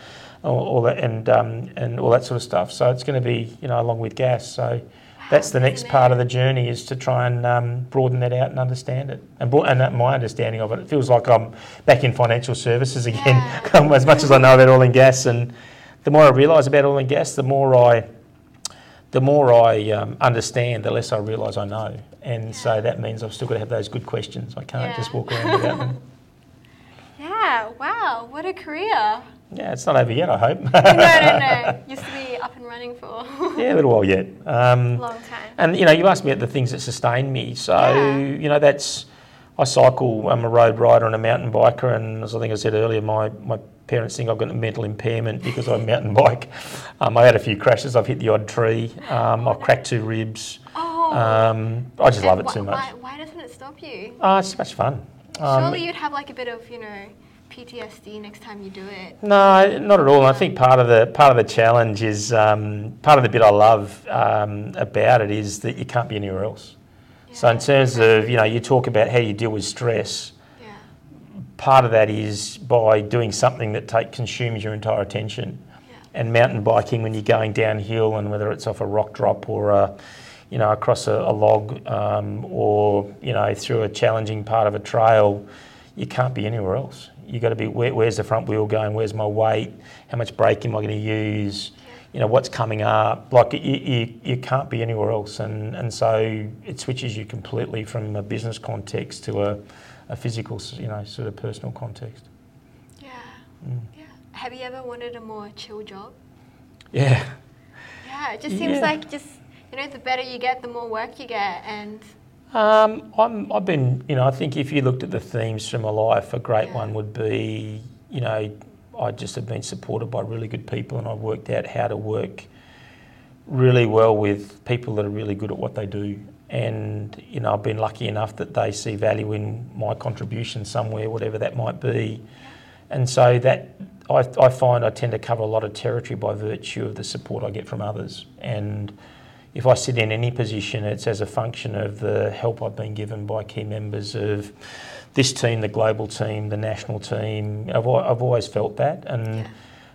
Speaker 2: all, that and um, and all that sort of stuff. So it's going to be you know along with gas. So that's the next part of the journey is to try and um, broaden that out and understand it. And, bro- and that, my understanding of it, it feels like I'm back in financial services again,
Speaker 1: Yeah.
Speaker 2: as much as I know about oil and gas. And the more I realise about oil and gas, the more I, the more I um, understand, the less I realise I know. And so that means I've still got to have those good questions. I can't
Speaker 1: Yeah.
Speaker 2: just walk around without them.
Speaker 1: Yeah, wow, what a career.
Speaker 2: Yeah, it's not over yet, I hope.
Speaker 1: no, no, no. Used to be up and running for
Speaker 2: yeah, a little while yet. Um,
Speaker 1: long time.
Speaker 2: And you know, you asked me about the things that sustain me. So
Speaker 1: Yeah.
Speaker 2: you know, that's I cycle. I'm a road rider and a mountain biker, and as I think I said earlier, my my parents think I've got a mental impairment because I mountain bike. Um, I had a few crashes. I've hit the odd tree. Um, I've cracked two ribs.
Speaker 1: Oh,
Speaker 2: Um, I just love it
Speaker 1: why,
Speaker 2: too much.
Speaker 1: Why, why doesn't it stop you?
Speaker 2: Oh, it's so much fun. Um,
Speaker 1: Surely you'd have like a bit of, you know, PTSD next time you do it.
Speaker 2: No, not at all. And I think part of the part of the challenge is um, part of the bit I love um, about it is that you can't be anywhere else. So in
Speaker 1: Yeah.
Speaker 2: terms of you know, you talk about how you deal with stress.
Speaker 1: Yeah.
Speaker 2: Part of that is by doing something that take consumes your entire attention.
Speaker 1: Yeah.
Speaker 2: And mountain biking when you're going downhill, and whether it's off a rock drop or a, you know across a, a log um, or you know through a challenging part of a trail, you can't be anywhere else. You got to be where, where's the front wheel going? Where's my weight? How much brake am I going to use? You know what's coming up. Like you, you, you can't be anywhere else, and and so it switches you completely from a business context to a, a physical, you know, sort of personal context.
Speaker 1: Yeah.
Speaker 2: Mm.
Speaker 1: Yeah. Have you ever wanted a more chill job?
Speaker 2: Yeah.
Speaker 1: Yeah, it just seems
Speaker 2: Yeah.
Speaker 1: like just, you know, the better you get, the more work you get. And
Speaker 2: Um, I'm, I've been, you know, I think if you looked at the themes from my life, a great
Speaker 1: Yeah.
Speaker 2: one would be, you know, I just have been supported by really good people and I've worked out how to work really well with people that are really good at what they do. And, you know, I've been lucky enough that they see value in my contribution somewhere, whatever that might be. And so that I, I find I tend to cover a lot of territory by virtue of the support I get from others. And if I sit in any position, it's as a function of the help I've been given by key members of this team, the global team, the national team. I've, I've always felt that, and
Speaker 1: Yeah.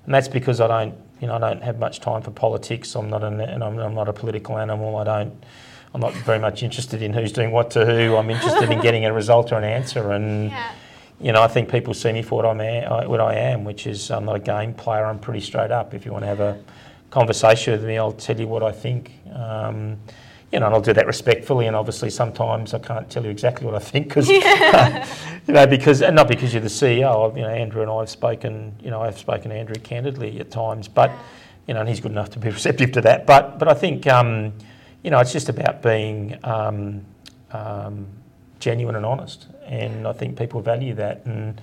Speaker 2: and that's because I don't, you know, I don't have much time for politics. I'm not an, and I'm, I'm not a political animal. I don't. I'm not very much interested in who's doing what to who. I'm interested in getting a result or an answer, and
Speaker 1: yeah.
Speaker 2: you know, I think people see me for what I'm a, what I am, which is I'm not a game player. I'm pretty straight up. If you want to have a conversation with me, I'll tell you what I think. Um, you know, and I'll do that respectfully. And obviously, sometimes I can't tell you exactly what I think because, you know, because and not because you're the CEO. You know, Andrew and I have spoken. You know, I've spoken to Andrew candidly at times, but you know, and he's good enough to be receptive to that. But but I think um, you know, it's just about being um, um, genuine and honest, and I think people value that. And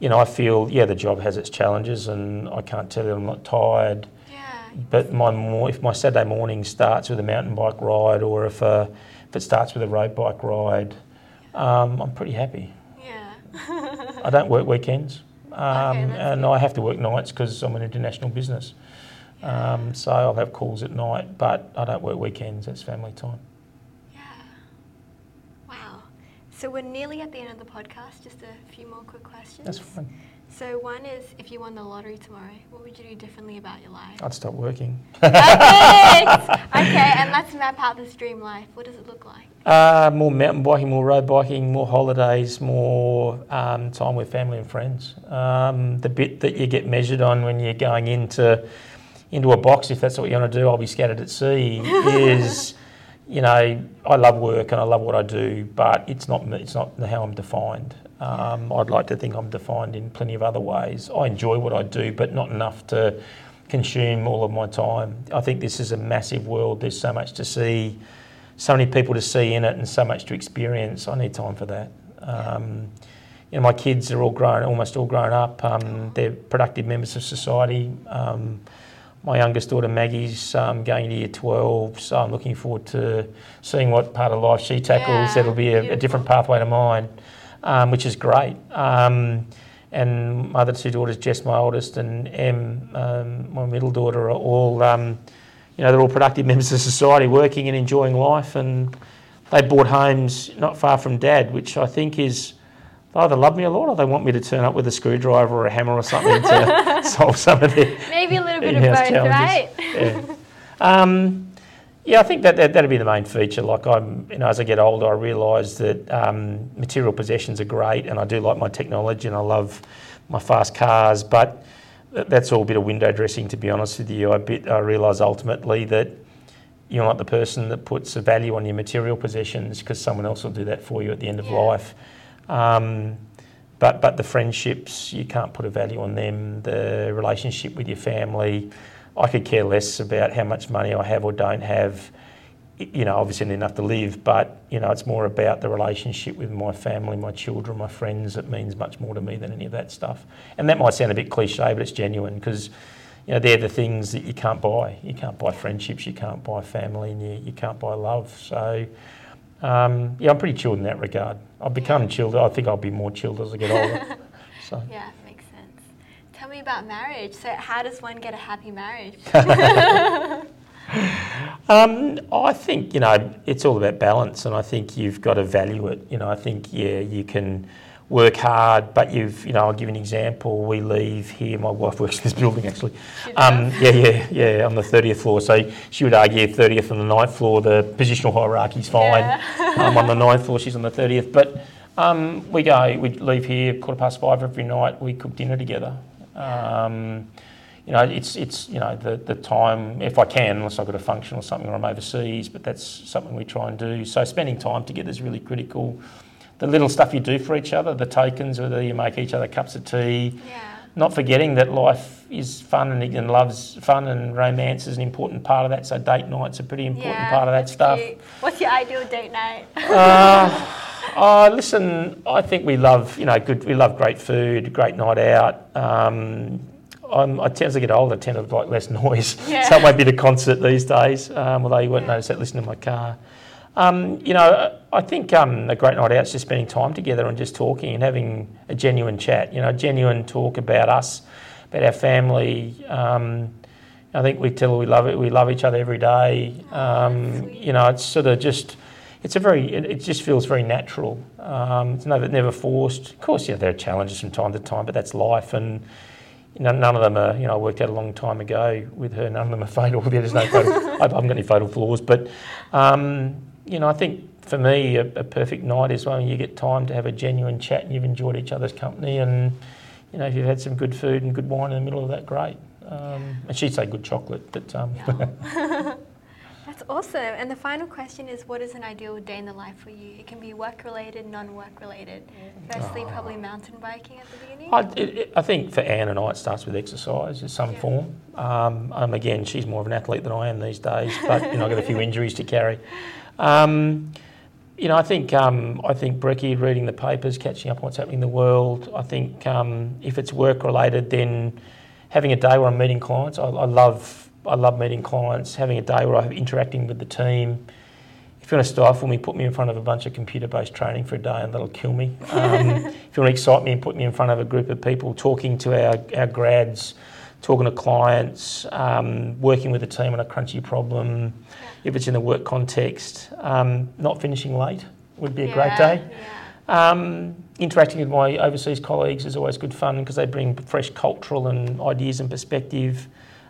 Speaker 2: you know, I feel yeah, the job has its challenges, and I can't tell you I'm not tired.
Speaker 1: Yeah.
Speaker 2: But my mor- if my Saturday morning starts with a mountain bike ride, or if uh, if it starts with a road bike ride, um, I'm pretty happy.
Speaker 1: Yeah.
Speaker 2: I don't work weekends, um,
Speaker 1: Okay,
Speaker 2: and
Speaker 1: good.
Speaker 2: I have to work nights because I'm an international business. Um, so I'll have calls at night, but I don't work weekends. That's family time.
Speaker 1: yeah. Wow. So we're nearly at the end of the podcast. Just a few more quick questions.
Speaker 2: That's fine.
Speaker 1: So one is, if you won the lottery tomorrow, what would you do differently about your life?
Speaker 2: I'd stop working.
Speaker 1: Perfect. okay, and let's map out this dream life. What does it look like?
Speaker 2: Uh, more mountain biking, more road biking, more holidays, more um, time with family and friends. Um, the bit that you get measured on when you're going into into a box, if that's what you want to do, I'll be scattered at sea. is you know I love work and I love what I do, but it's not it's not how I'm defined. Um, I'd like to think I'm defined in plenty of other ways. I enjoy what I do, but not enough to consume all of my time. I think this is a massive world. There's so much to see so many people to see in it and so much to experience. I need time for that. Um, you know, my kids are all grown, almost all grown up. Um, they're productive members of society. Um, my youngest daughter Maggie's um, going to year 12, so I'm looking forward to seeing what part of life she tackles.
Speaker 1: Yeah,
Speaker 2: That'll be a, a different pathway to mine, um, which is great. Um, and my other two daughters, Jess, my oldest, and Em, um, my middle daughter, are all um, you know, they're all productive members of society, working and enjoying life, and they bought homes not far from Dad, which I think is they either love me a lot or they want me to turn up with a screwdriver or a hammer or something to solve some of their
Speaker 1: Maybe a little bit of both,
Speaker 2: challenges.
Speaker 1: right?
Speaker 2: Yeah. Yeah, I think that, that that'd be the main feature. Like I'm, you know, as I get older, I realise that um, material possessions are great, and I do like my technology, and I love my fast cars. But that's all a bit of window dressing, to be honest with you. I bit I realise ultimately that you're not the person that puts a value on your material possessions because someone else will do that for you at the end of
Speaker 1: Yeah.
Speaker 2: life. Um, but but the friendships you can't put a value on them. The relationship with your family, I could care less about how much money I have or don't have. You know, obviously enough to live, but you know, it's more about the relationship with my family, my children, my friends. It means much more to me than any of that stuff. And that might sound a bit cliche, but it's genuine because you know they're the things that you can't buy. You can't buy friendships, you can't buy family, and you, you can't buy love. So. Um, yeah, I'm pretty chilled in that regard. I've become chilled. I think I'll be more chilled as I get older. So.
Speaker 1: Yeah, makes sense. Tell me about marriage. So, how does one get a happy marriage?
Speaker 2: Um, I think you know it's all about balance, and I think you've got to value it. You know, I think yeah, you can work hard, but you've you know I'll give an example. We leave here. My wife works in this building actually. Um, yeah, yeah, yeah, on the thirtieth floor. So she would argue thirtieth and the ninth floor. The positional hierarchy's fine.
Speaker 1: Yeah.
Speaker 2: I'm on the ninth floor. She's on the thirtieth. But um, we go. We leave here quarter past five every night. We cook dinner together. Um, you know, it's it's you know the the time if I can, unless I've got a function or something, or I'm overseas. But that's something we try and do. So spending time together is really critical. The little stuff you do for each other, the tokens, whether you make each other cups of tea,
Speaker 1: yeah.
Speaker 2: not forgetting that life is fun and, and loves fun and romance is an important part of that. So date night's are a pretty important
Speaker 1: yeah,
Speaker 2: part of that stuff.
Speaker 1: cute. What's your ideal date night?
Speaker 2: Uh, oh, listen, I think we love, you know, good. We love great food, great night out. Um, I'm, I tend, as I get older, I tend to like less noise.
Speaker 1: Yeah.
Speaker 2: So I won't be concert these days, um, although you won't notice that listening to my car. Um, you know, I think um, a great night out is just spending time together and just talking and having a genuine chat. You know, genuine talk about us, about our family. Um, I think we tell her we love it. We love each other every day. Um,
Speaker 1: sweet.
Speaker 2: you know, it's sort of just. It's a very. It, it just feels very natural. Um, it's never never forced. Of course, yeah, there are challenges from time to time, but that's life. And you know, none of them are. You know, I worked out a long time ago with her. None of them are fatal. There's no fatal. I haven't got any fatal flaws, but um, you know, I think for me, a, a perfect night is when you get time to have a genuine chat and you've enjoyed each other's company, and you know, if you've had some good food and good wine in the middle of that, great. Um, and she'd say good chocolate, but um,
Speaker 1: That's awesome. And the final question is what is an ideal day in the life for you? It can be work related, non work related. Firstly, probably mountain biking at the beginning.
Speaker 2: I, it, it, I think for Anne and I, it starts with exercise in some
Speaker 1: Yeah.
Speaker 2: form. Um, um, again, she's more of an athlete than I am these days, but you know, I've got a few injuries to carry. Um, you know, I think um, I think brekkie, reading the papers, catching up on what's happening in the world. I think um, if it's work related, then having a day where I'm meeting clients. I, I love I love meeting clients. Having a day where I'm interacting with the team. If you want to stifle me, put me in front of a bunch of computer-based training for a day, and that'll kill me. Um, if you want to excite me, and put me in front of a group of people, talking to our, our grads, talking to clients, um, working with a team on a crunchy problem. If it's in the work context, um, not finishing late would be a great day.
Speaker 1: Yeah.
Speaker 2: Um, interacting with my overseas colleagues is always good fun because they bring fresh cultural and ideas and perspective.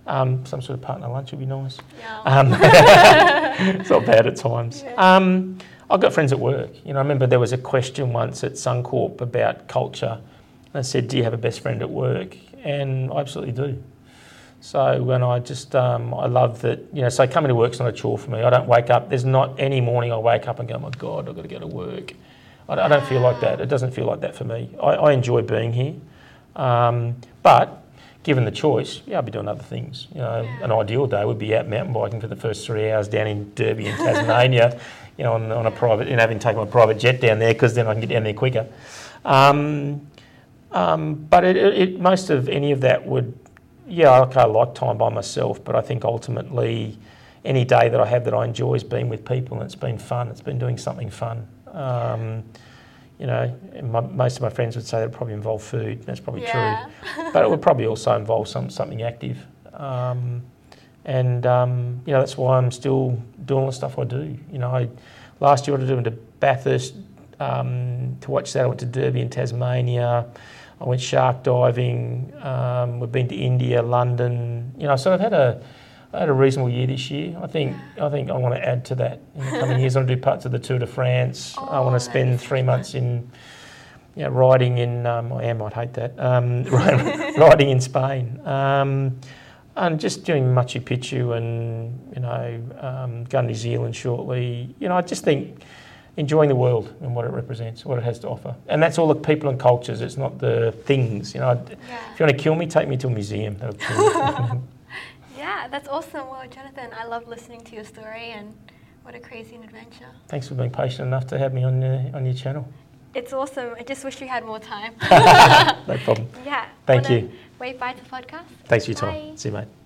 Speaker 2: Um, some sort of partner lunch would be nice.
Speaker 1: yeah.
Speaker 2: Um, it's not bad at times. Um, I've got friends at work. You know, I remember there was a question once at Suncorp about culture. And I said, "Do you have a best friend at work?" And I absolutely do. So when I just, um, I love that. You know, so coming to work's not a chore for me. I don't wake up. There's not any morning I wake up and go, "My God, I've got to go to work." I, I don't feel like that. It doesn't feel like that for me. I, I enjoy being here, um, but given the choice, yeah, I'd be doing other things. You know,
Speaker 1: Yeah.
Speaker 2: an ideal day would be out mountain biking for the first three hours down in Derby in Tasmania, you know, on, on a private, and having taken my private jet down there because then I can get down there quicker. Um, um, but it, it, most of any of that would, yeah, okay, I like time by myself, but I think ultimately any day that I have that I enjoy is being with people and it's been fun. It's been doing something fun. Um, you know, my, most of my friends would say that it probably involve food. That's probably
Speaker 1: yeah.
Speaker 2: true, but it would probably also involve some something active. Um, and um, you know that's why I'm still doing the stuff I do. You know, I, last year I went to Bathurst um, to watch that. I went to Derby in Tasmania. I went shark diving. Um, we've been to India, London. You know, so I've had a I had a reasonable year this year. I think I think I want to add to that in the coming years. I want to do parts of the Tour de France. I
Speaker 1: Oh,
Speaker 2: want to spend three months in, you know, riding in. Um, I am. I'd hate that. Um, riding in Spain. Um, and just doing Machu Picchu and you know um, going to New Zealand shortly. You know, I just think enjoying the world and what it represents, what it has to offer, and that's all the people and cultures. It's not the things. You know,
Speaker 1: Yeah.
Speaker 2: if you want to kill me, take me to a museum. That'll kill me.
Speaker 1: Yeah, that's awesome. Well, Jonathon, I love listening to your story and what a crazy adventure.
Speaker 2: Thanks for being patient enough to have me on uh, on your channel.
Speaker 1: It's awesome. I just wish we had more time.
Speaker 2: No problem.
Speaker 1: yeah.
Speaker 2: Thank
Speaker 1: Wanna
Speaker 2: you.
Speaker 1: Wave bye to the podcast.
Speaker 2: Thanks for your time. See you, mate.